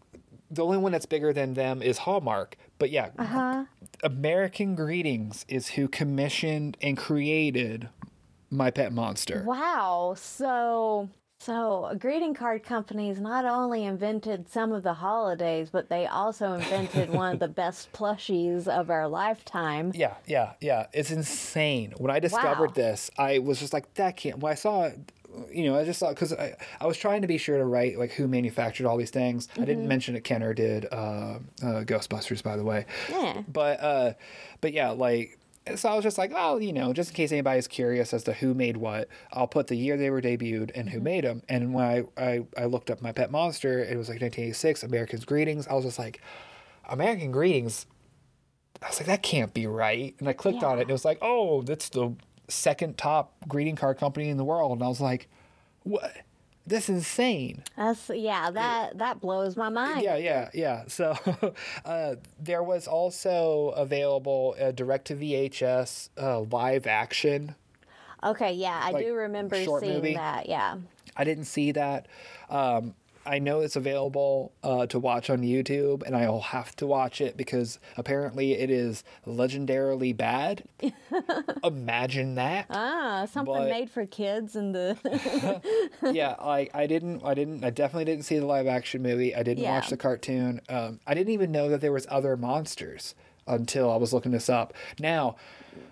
the only one that's bigger than them is Hallmark. But yeah, Uh-huh. American Greetings is who commissioned and created my pet monster. Wow. So so greeting card companies not only invented some of the holidays, but they also invented one of the best plushies of our lifetime. Yeah, yeah, yeah. It's insane. When I discovered Wow. this, I was just like, that can't. When I saw it, you know, I just thought because I, I was trying to be sure to write like who manufactured all these things. I Mm-hmm. didn't mention that Kenner did uh, uh, Ghostbusters, by the way. Yeah. But uh, but yeah, like. So I was just like, oh, you know, just in case anybody's curious as to who made what, I'll put the year they were debuted and Mm-hmm. who made them. And when I, I, I looked up my pet monster, it was like 1986, American's Greetings. I was just like, American Greetings I was like, that can't be right. And I clicked on it and it was like, oh, that's the second top greeting card company in the world. And I was like, what? This is insane. That's yeah, that that blows my mind. Yeah, yeah, yeah. So uh, there was also available a direct to VHS uh, live action. Okay, yeah, I Like, do remember seeing movie? that. Yeah. I didn't see that. Um, I know it's available uh, to watch on YouTube, and I'll have to watch it because apparently it is legendarily bad. Imagine that. Ah, something But- made for kids and the yeah, like I didn't, I didn't, I definitely didn't see the live action movie. I didn't Yeah. watch the cartoon. Um, I didn't even know that there was other monsters until I was looking this up. Now,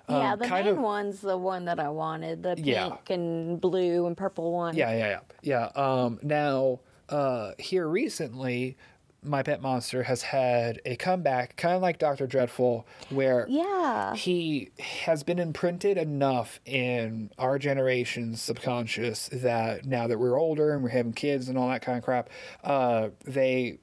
Yeah, um, the kind main of, one's the one that I wanted, the pink Yeah. and blue and purple one. yeah, yeah, yeah, yeah. Um, now, uh, here recently, my pet monster has had a comeback, kind of like Doctor Dreadful, where Yeah. he has been imprinted enough in our generation's subconscious that now that we're older and we're having kids and all that kind of crap, uh, they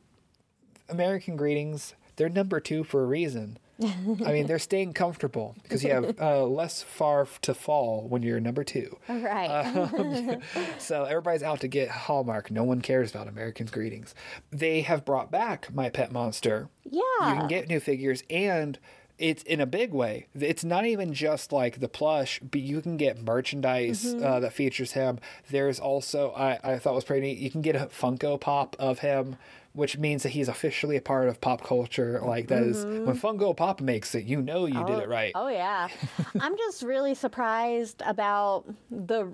American greetings, they're number two for a reason. I mean, they're staying comfortable because you have uh, less far to fall when you're number two. Right. Um, so everybody's out to get Hallmark. No one cares about American's greetings. They have brought back My Pet Monster yeah. you can get new figures and it's in a big way. It's not even just like the plush, but you can get merchandise Mm-hmm. uh, that features him. There's also I, I thought was pretty neat. You can get a Funko Pop of him, which means that he's officially a part of pop culture. Like that is when Funko Pop makes it, you know you did it right. Mm-hmm. Oh yeah. I'm just really surprised about the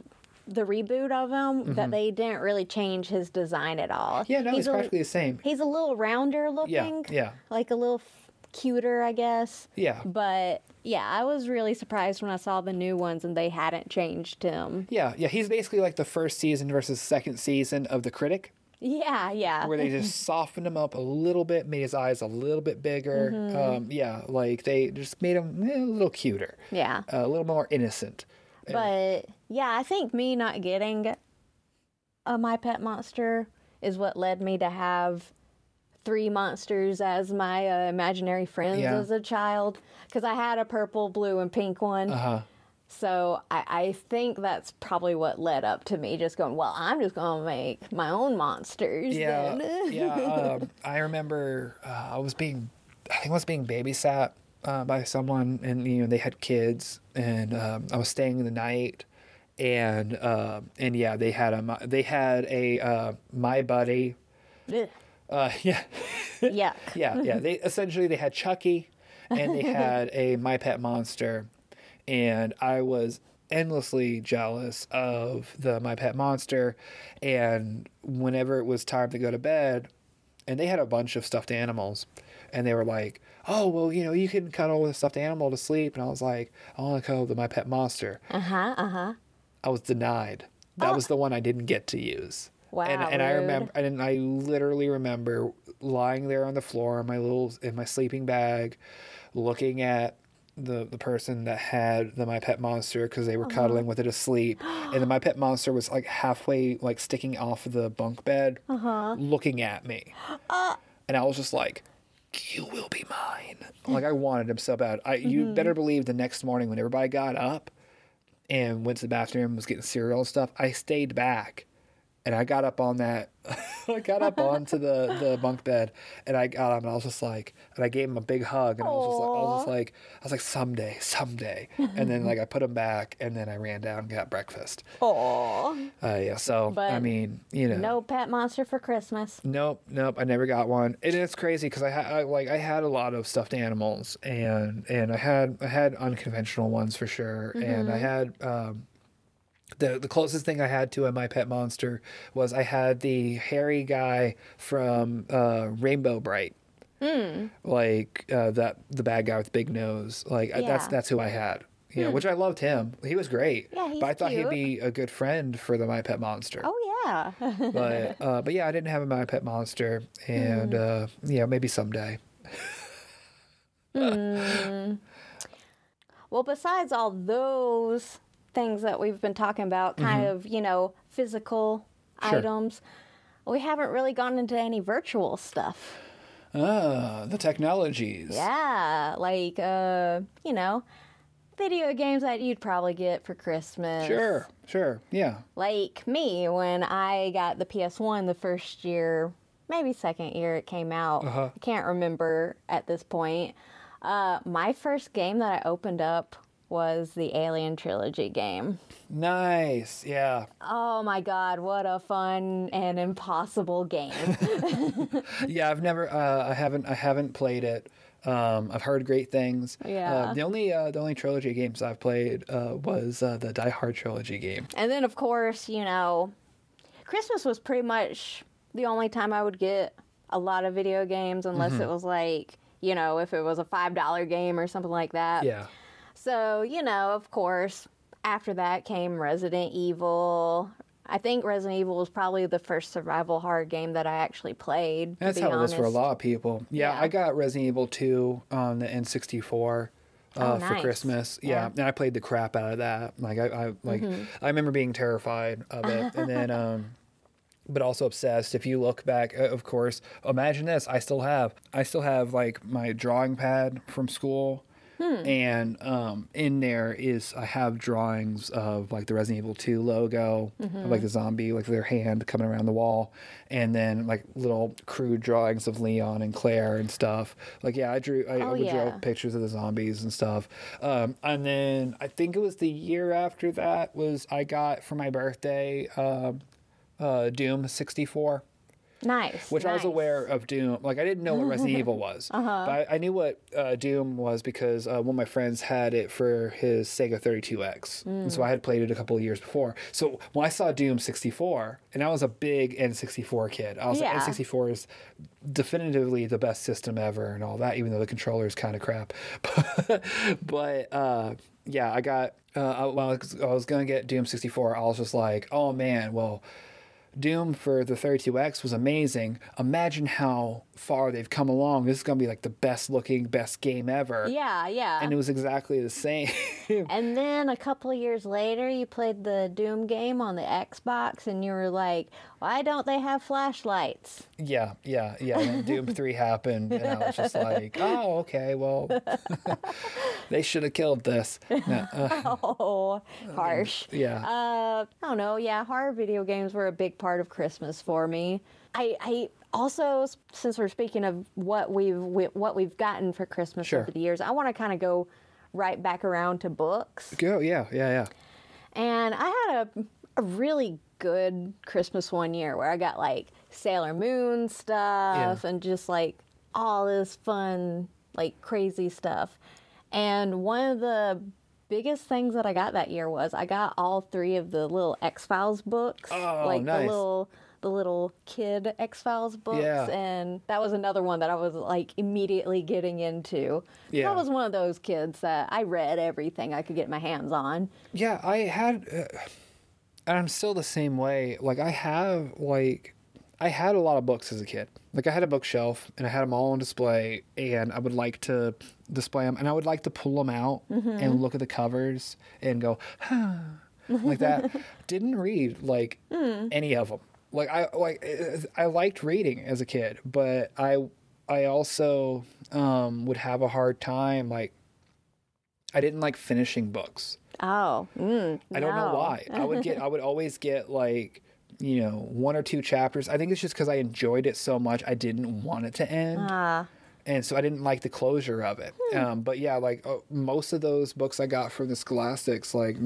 the reboot of him that they didn't really change his design at all. Mm-hmm. Yeah, no, he's a, practically the same. he's a little rounder looking. yeah. Like a little f- cuter, I guess. Yeah. But yeah, I was really surprised when I saw the new ones and they hadn't changed him. Yeah, yeah, he's basically like the first season versus second season of The Critic. Yeah, yeah. where they just softened him up a little bit, made his eyes a little bit bigger. Mm-hmm. Um, yeah, like they just made him eh, a little cuter, yeah. a little more innocent. But yeah, I think me not getting a My Pet Monster is what led me to have three monsters as my uh, imaginary friends Yeah. as a child. Because I had a purple, blue, and pink one. Uh huh. So I, I think that's probably what led up to me just going, well, I'm just going to make my own monsters. Yeah, then." yeah. Um, I remember uh, I was being, I think I was being babysat uh, by someone, and you know they had kids, and um, I was staying the night, and um and yeah, they had a they had a uh, my buddy. Uh, yeah. Yuck. yeah, yeah. They essentially they had Chucky and they had a My Pet Monster, and I was endlessly jealous of the My Pet Monster. And whenever it was time to go to bed, and they had a bunch of stuffed animals, and they were like, "Oh, well, you know, you can cuddle with a stuffed animal to sleep," and I was like, "I want to cuddle with My Pet Monster." Uh huh, uh huh. I was denied. That was the one I didn't get to use. Wow, and, and I remember, and I literally remember lying there on the floor in my little in my sleeping bag, looking at the the person that had the my pet monster because they were Uh-huh. cuddling with it asleep, and then my pet monster was like halfway like sticking off the bunk bed, Uh-huh. looking at me, Uh. and I was just like. You will be mine. Like I wanted him so bad. I you Mm-hmm. better believe the next morning when everybody got up, and went to the bathroom and was getting cereal and stuff, I stayed back and I got up on that I got up onto the, the bunk bed and I got him and I was just like and I gave him a big hug and I was just like I was just like I was like someday, someday. And then like I put him back and then I ran down and got breakfast. Aw. Uh yeah, so I mean, you know. No pet monster for Christmas. Nope, nope. I never got one, and it's crazy because I had I, like I had a lot of stuffed animals, and and I had I had unconventional ones for sure, and I had um, the the closest thing I had to a my pet monster was I had the hairy guy from uh, Rainbow Brite, like uh, that the bad guy with the big nose, like uh that's that's who I had. You know, which I loved him. He was great. Yeah, he's but I thought cute. he'd be a good friend for the my pet monster Oh yeah. but uh, but yeah, I didn't have a my pet monster, and Mm. uh, yeah, maybe someday. well, besides all those things that we've been talking about, kind of, you know, physical Mm-hmm. Sure. items, we haven't really gone into any virtual stuff. Ah, the technologies. Yeah, like uh, you know, video games that you'd probably get for Christmas. Sure, sure, yeah. Like me when I got the PS1 the first year, maybe second year it came out. Uh-huh. I can't remember at this point. Uh, my first game that I opened up was the Alien Trilogy game. Nice, yeah, Oh my god, what a fun and impossible game. yeah. I've never, uh, I haven't, I haven't played it. Um, I've heard great things. Yeah. Uh, the only, uh, the only trilogy games I've played uh, was uh, the Die Hard trilogy game. And then, of course, you know, Christmas was pretty much the only time I would get a lot of video games, unless Mm-hmm. it was like, you know, if it was a $5 game or something like that. Yeah. So, you know, of course, after that came Resident Evil. I think Resident Evil was probably the first survival horror game that I actually played. to That's be how it was for a lot of people. Yeah, Yeah. I got Resident Evil 2 on the N64 uh, Oh, for. Christmas. Yeah. Yeah. and I played the crap out of that. Like I, I like Mm-hmm. I remember being terrified of it, and then um, but also obsessed. If you look back, uh, of course, imagine this. I still have I still have like my drawing pad from school. And um, in there is I have drawings of like the Resident Evil 2 logo, of like the zombie, like their hand coming around the wall, and then like little crude drawings of Leon and Claire and stuff. Like yeah, I drew I, Oh, I would draw pictures of the zombies and stuff. Um, and then I think it was the year after that was I got for my birthday um, uh, Doom 64 Nice. which I was aware of Doom. Like I didn't know what Resident Evil was, Uh-huh. but I, I knew what uh, Doom was because uh, one of my friends had it for his Sega 32X, and Mm. so I had played it a couple of years before. So when I saw Doom 64, and I was a big N64 kid, I was Yeah. like, N64 is definitively the best system ever, and all that. Even though the controller is kind of crap, but uh, yeah, I got. Uh, I, well, I was gonna get Doom 64. I was just like, oh man, well. Doom for the 32X was amazing. Imagine how far they've come along. This is going to be like the best looking, best game ever. Yeah, yeah. And it was exactly the same. And then a couple of years later, you played the Doom game on the Xbox, and you were like, "Why don't they have flashlights?" yeah, yeah, yeah. And Doom 3 happened, and I was just like, oh, okay, well, they should have killed this. No, uh, Oh, harsh. yeah. Uh, I don't know. Yeah, horror video games were a big part of Christmas for me. I, I also, since we're speaking of what we've we, what we've gotten for Christmas Sure. over the years, I want to kind of go right back around to books. Go, yeah, yeah, yeah. And I had a, a really good Christmas one year where I got like Sailor Moon stuff and just like all this fun, like crazy stuff. And one of the biggest things that I got that year was I got all three of the little X Files books. Oh, like nice. the little the little kid X Files books. Yeah. And that was another one that I was like immediately getting into. Yeah. I was one of those kids that I read everything I could get my hands on. Yeah, I had, uh, and I'm still the same way. Like I have like, I had a lot of books as a kid. Like I had a bookshelf and I had them all on display, and I would like to display them, and I would like to pull them out and look at the covers and go, huh, like that. Didn't read like any of them. Like I like I liked reading as a kid, but I I also um, would have a hard time like. I didn't like finishing books. Oh, mm, I don't know why. I would get I would always get like you know one or two chapters. I think it's just because I enjoyed it so much. I didn't want it to end, Ah, and so I didn't like the closure of it. Um, but yeah, like uh, most of those books I got from the Scholastics. Like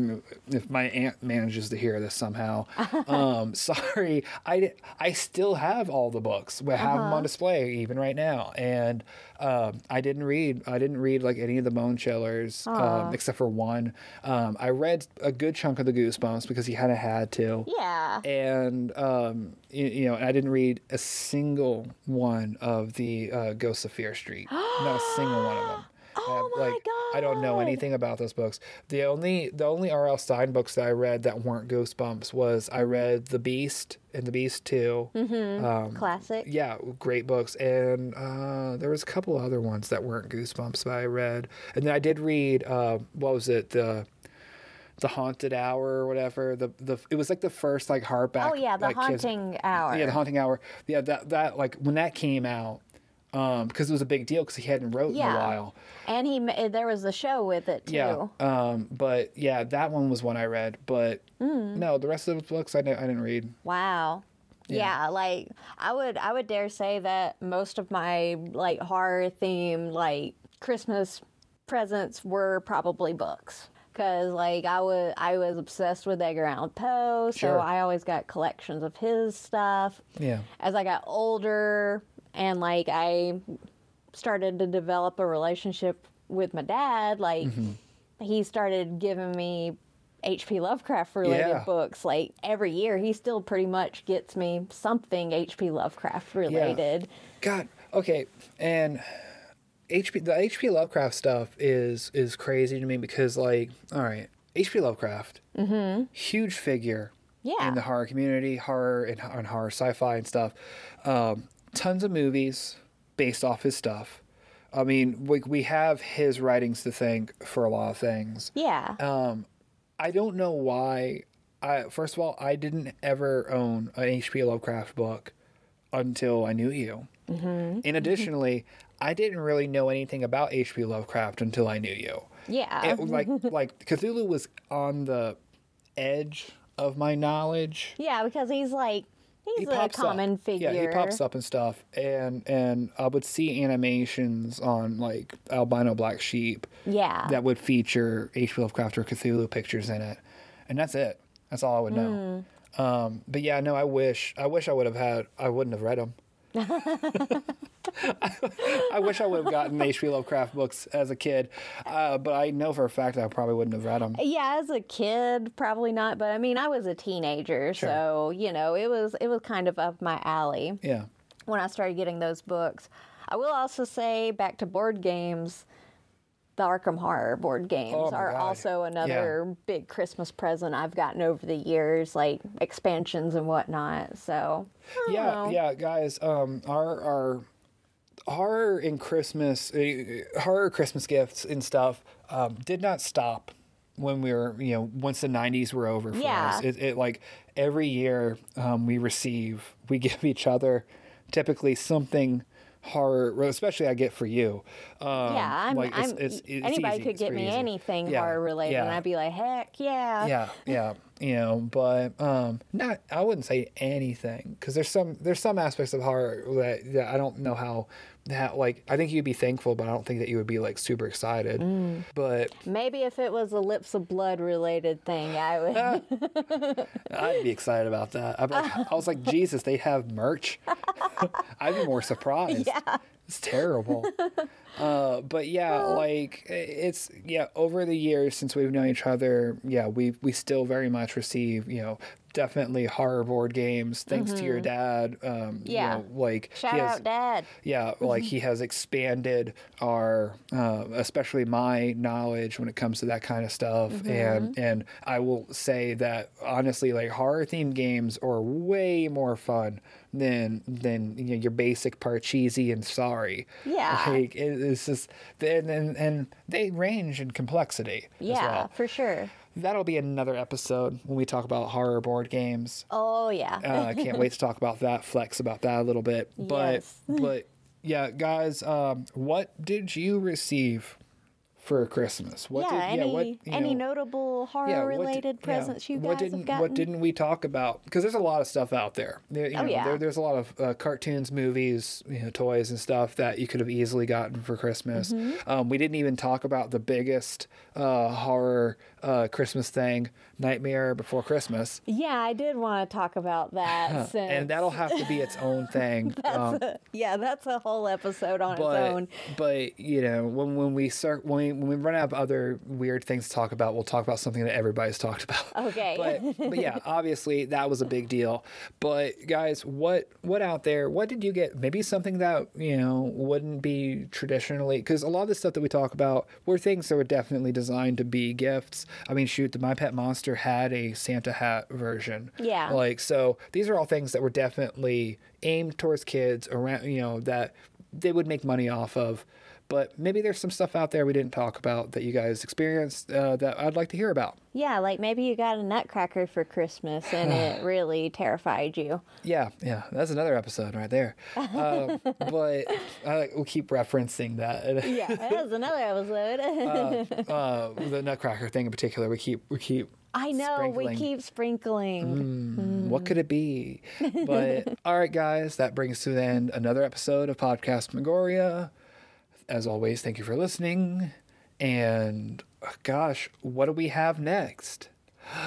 if my aunt manages to hear this somehow, um, sorry, I I still have all the books. We have them on display even right now, and um, I didn't read. I didn't read like any of the Bone Chillers um, except for one. Um, I read a good chunk of the Goosebumps because you kind of had to yeah. and um, you, you know, I didn't read a single one of the uh, Ghosts of Fear Street. Not a single one of them. Oh my like, I don't know anything about those books. The only the only R.L. Stine books that I read that weren't Goosebumps was I read The Beast and The Beast 2 Mm-hmm. Um, Classic. yeah, great books, and uh, there was a couple other ones that weren't Goosebumps that I read, and then I did read uh, what was it the the haunted hour or whatever the the it was like the first like hardback Oh yeah, the like, kids- haunting hour. yeah the haunting hour yeah that that like when that came out um because it was a big deal because he hadn't wrote in a while and he there was a show with it too. yeah um but yeah that one was one I read but Mm. no the rest of the books I, didn't- I didn't read Wow. Yeah. like I would I would dare say that most of my like horror themed like Christmas presents were probably books. Cause like I was I was obsessed with Edgar Allan Poe, so Sure. I always got collections of his stuff. yeah As I got older and like I started to develop a relationship with my dad, like Mm-hmm. he started giving me H.P. Lovecraft related Yeah. books. Like every year, he still pretty much gets me something H.P. Lovecraft related. God, okay, and HP the HP Lovecraft stuff is is crazy to me because like, all right, HP Lovecraft, mm-hmm. huge figure Yeah. in the horror community, horror and, and horror sci-fi and stuff. Um, tons of movies based off his stuff. I mean, we we have his writings to thank for a lot of things. Yeah. Um, I don't know why. I first of all, I didn't ever own an H.P. Lovecraft book until I knew you. Mm-hmm. And additionally, I didn't really know anything about H.P. Lovecraft until I knew you. Yeah. It, like like Cthulhu was on the edge of my knowledge. yeah, because he's like he's a pops common up. figure. Yeah, he pops up and stuff, and and I would see animations on like Albino Blacksheep Yeah. that would feature H.P. Lovecraft or Cthulhu pictures in it, and that's it. That's all I would know. Hmm. Um, but yeah, no, I wish I wish I would have had. I wouldn't have read them. I wish I would have gotten H.P. Lovecraft books as a kid, uh, but I know for a fact I probably wouldn't have read them. Yeah, as a kid, probably not, but I mean, I was a teenager, so you know, it was it was kind of up my alley Yeah. when I started getting those books. I will also say, back to board games, the Arkham Horror board games Oh are God. also another big Christmas present I've gotten over the years, like expansions and whatnot. So, yeah know. yeah guys um our our horror and christmas uh, horror christmas gifts and stuff um did not stop when we were you know once the 90s were over for Yeah. us it, it like every year um we receive we give each other typically something horror especially i get for you um Yeah, I'm. like, it's- I'm it's- it's anybody could get me easy. anything Yeah, horror related, and. I'd be like, heck yeah. yeah yeah you know but um not i wouldn't say anything because there's some there's some aspects of horror that, that i don't know how that like i think you'd be thankful but i don't think that you would be like super excited Mm. but Maybe if it was a lips of blood related thing, I would. i'd be excited about that I'd be like, i was like jesus they have merch i'd be more surprised Yeah. It's terrible uh, but yeah, like it's yeah. Over the years since we've known each other, yeah, we we still very much receive you know definitely horror board games thanks to your dad. Um, you Yeah. know, like Shout he has, out, Dad. yeah, like he has expanded our, uh, especially my knowledge when it comes to that kind of stuff, and and I will say that honestly, like horror themed games are way more fun than than you know, your basic Parcheesi and Sorry. Yeah. like it, it's just and, and and they range in complexity. as Yeah, well. for sure. that'll be another episode when we talk about horror board games. Oh yeah. Uh, I can't wait to talk about that, flex about that a little bit. But Yes. but yeah, guys, um, what did you receive for Christmas? What yeah. did any what, you any know, notable horror yeah, what did- related yeah, presents you what guys didn't have gotten? what didn't we talk about? Because there's a lot of stuff out there. There, you Oh, know, yeah. there, there's a lot of uh, cartoons, movies, you know, toys and stuff that you could have easily gotten for Christmas. Mm-hmm. Um, we didn't even talk about the biggest uh, horror uh, Christmas thing, Nightmare Before Christmas. Yeah, I did want to talk about that. and that'll have to be its own thing. um, yeah, that's a whole episode on its own. but you know when when we start when we when we run out of other weird things to talk about, we'll talk about something that everybody's talked about. Okay. But but yeah, obviously that was a big deal. But guys, what what out there? What did you get? Maybe something that you know wouldn't be traditionally because a lot of the stuff that we talk about were things that were definitely designed to be gifts. I mean, shoot, the My Pet Monster had a Santa hat version. Yeah. Like so, these are all things that were definitely aimed towards kids around. You know that they would make money off of. But maybe there's some stuff out there we didn't talk about that you guys experienced uh, that I'd like to hear about. Yeah, like maybe you got a nutcracker for Christmas and it really terrified you. Yeah, yeah, that's another episode right there. Um, but uh, we'll keep referencing that. Yeah, that was another episode. uh, the Nutcracker thing in particular, we keep we keep. I know, we sprinkling. keep sprinkling. Mm, mm. What could it be? But all right, guys, that brings to the end another episode of Podcast Magoria. As always, thank you for listening. And gosh, what do we have next?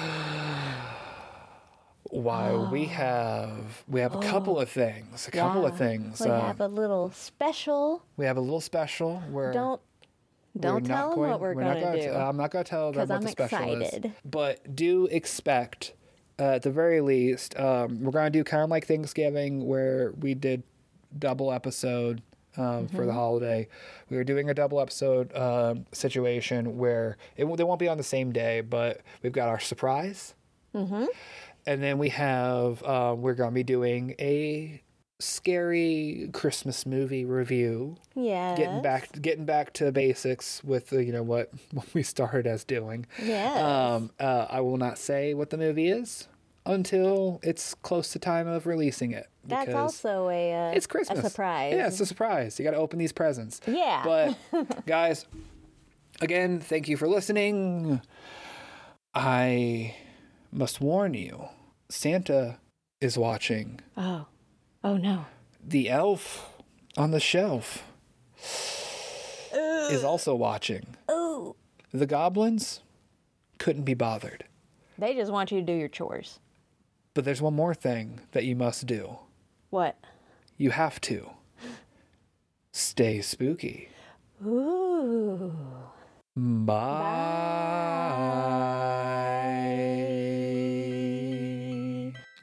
Why we ah. have we have a couple of oh, things, a couple of things. We Uh, have a little special. we have a little special where Don't don't tell them what we're, not going to do. t- I'm not going to tell them what I'm the special excited. is. But do expect, uh, at the very least, um, we're going to do kind of like Thanksgiving where we did double episode um, for Mm-hmm. the holiday. We were doing a double episode um, situation where it, they won't be on the same day, but we've got our surprise. Mm-hmm. And then we have, um, we're going to be doing a scary Christmas movie review yeah. getting back getting back to basics with uh, you know what, what we started as doing. Yes. Um, uh, I will not say what the movie is. until it's close to time of releasing it. That's also a uh, it's Christmas. a surprise. Yeah, it's a surprise. You got to open these presents. Yeah. But guys, again, thank you for listening. I must warn you, Santa is watching. oh, oh no. The elf on the shelf is also watching. Ooh. The goblins couldn't be bothered. They just want you to do your chores. But there's one more thing that you must do. What? You have to stay spooky. Ooh. Bye.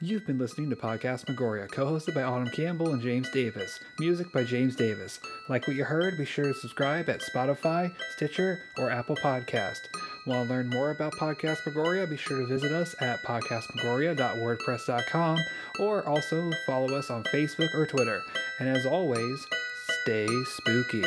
You've been listening to Podcast Magoria, co hosted by Autumn Campbell and James Davis. Music by James Davis. Like what you heard, be sure to subscribe at Spotify, Stitcher, or Apple Podcast. Want to learn more about Podcast Magoria? Be sure to visit us at podcastmagoria.wordpress.com or also follow us on Facebook or Twitter. And as always, stay spooky.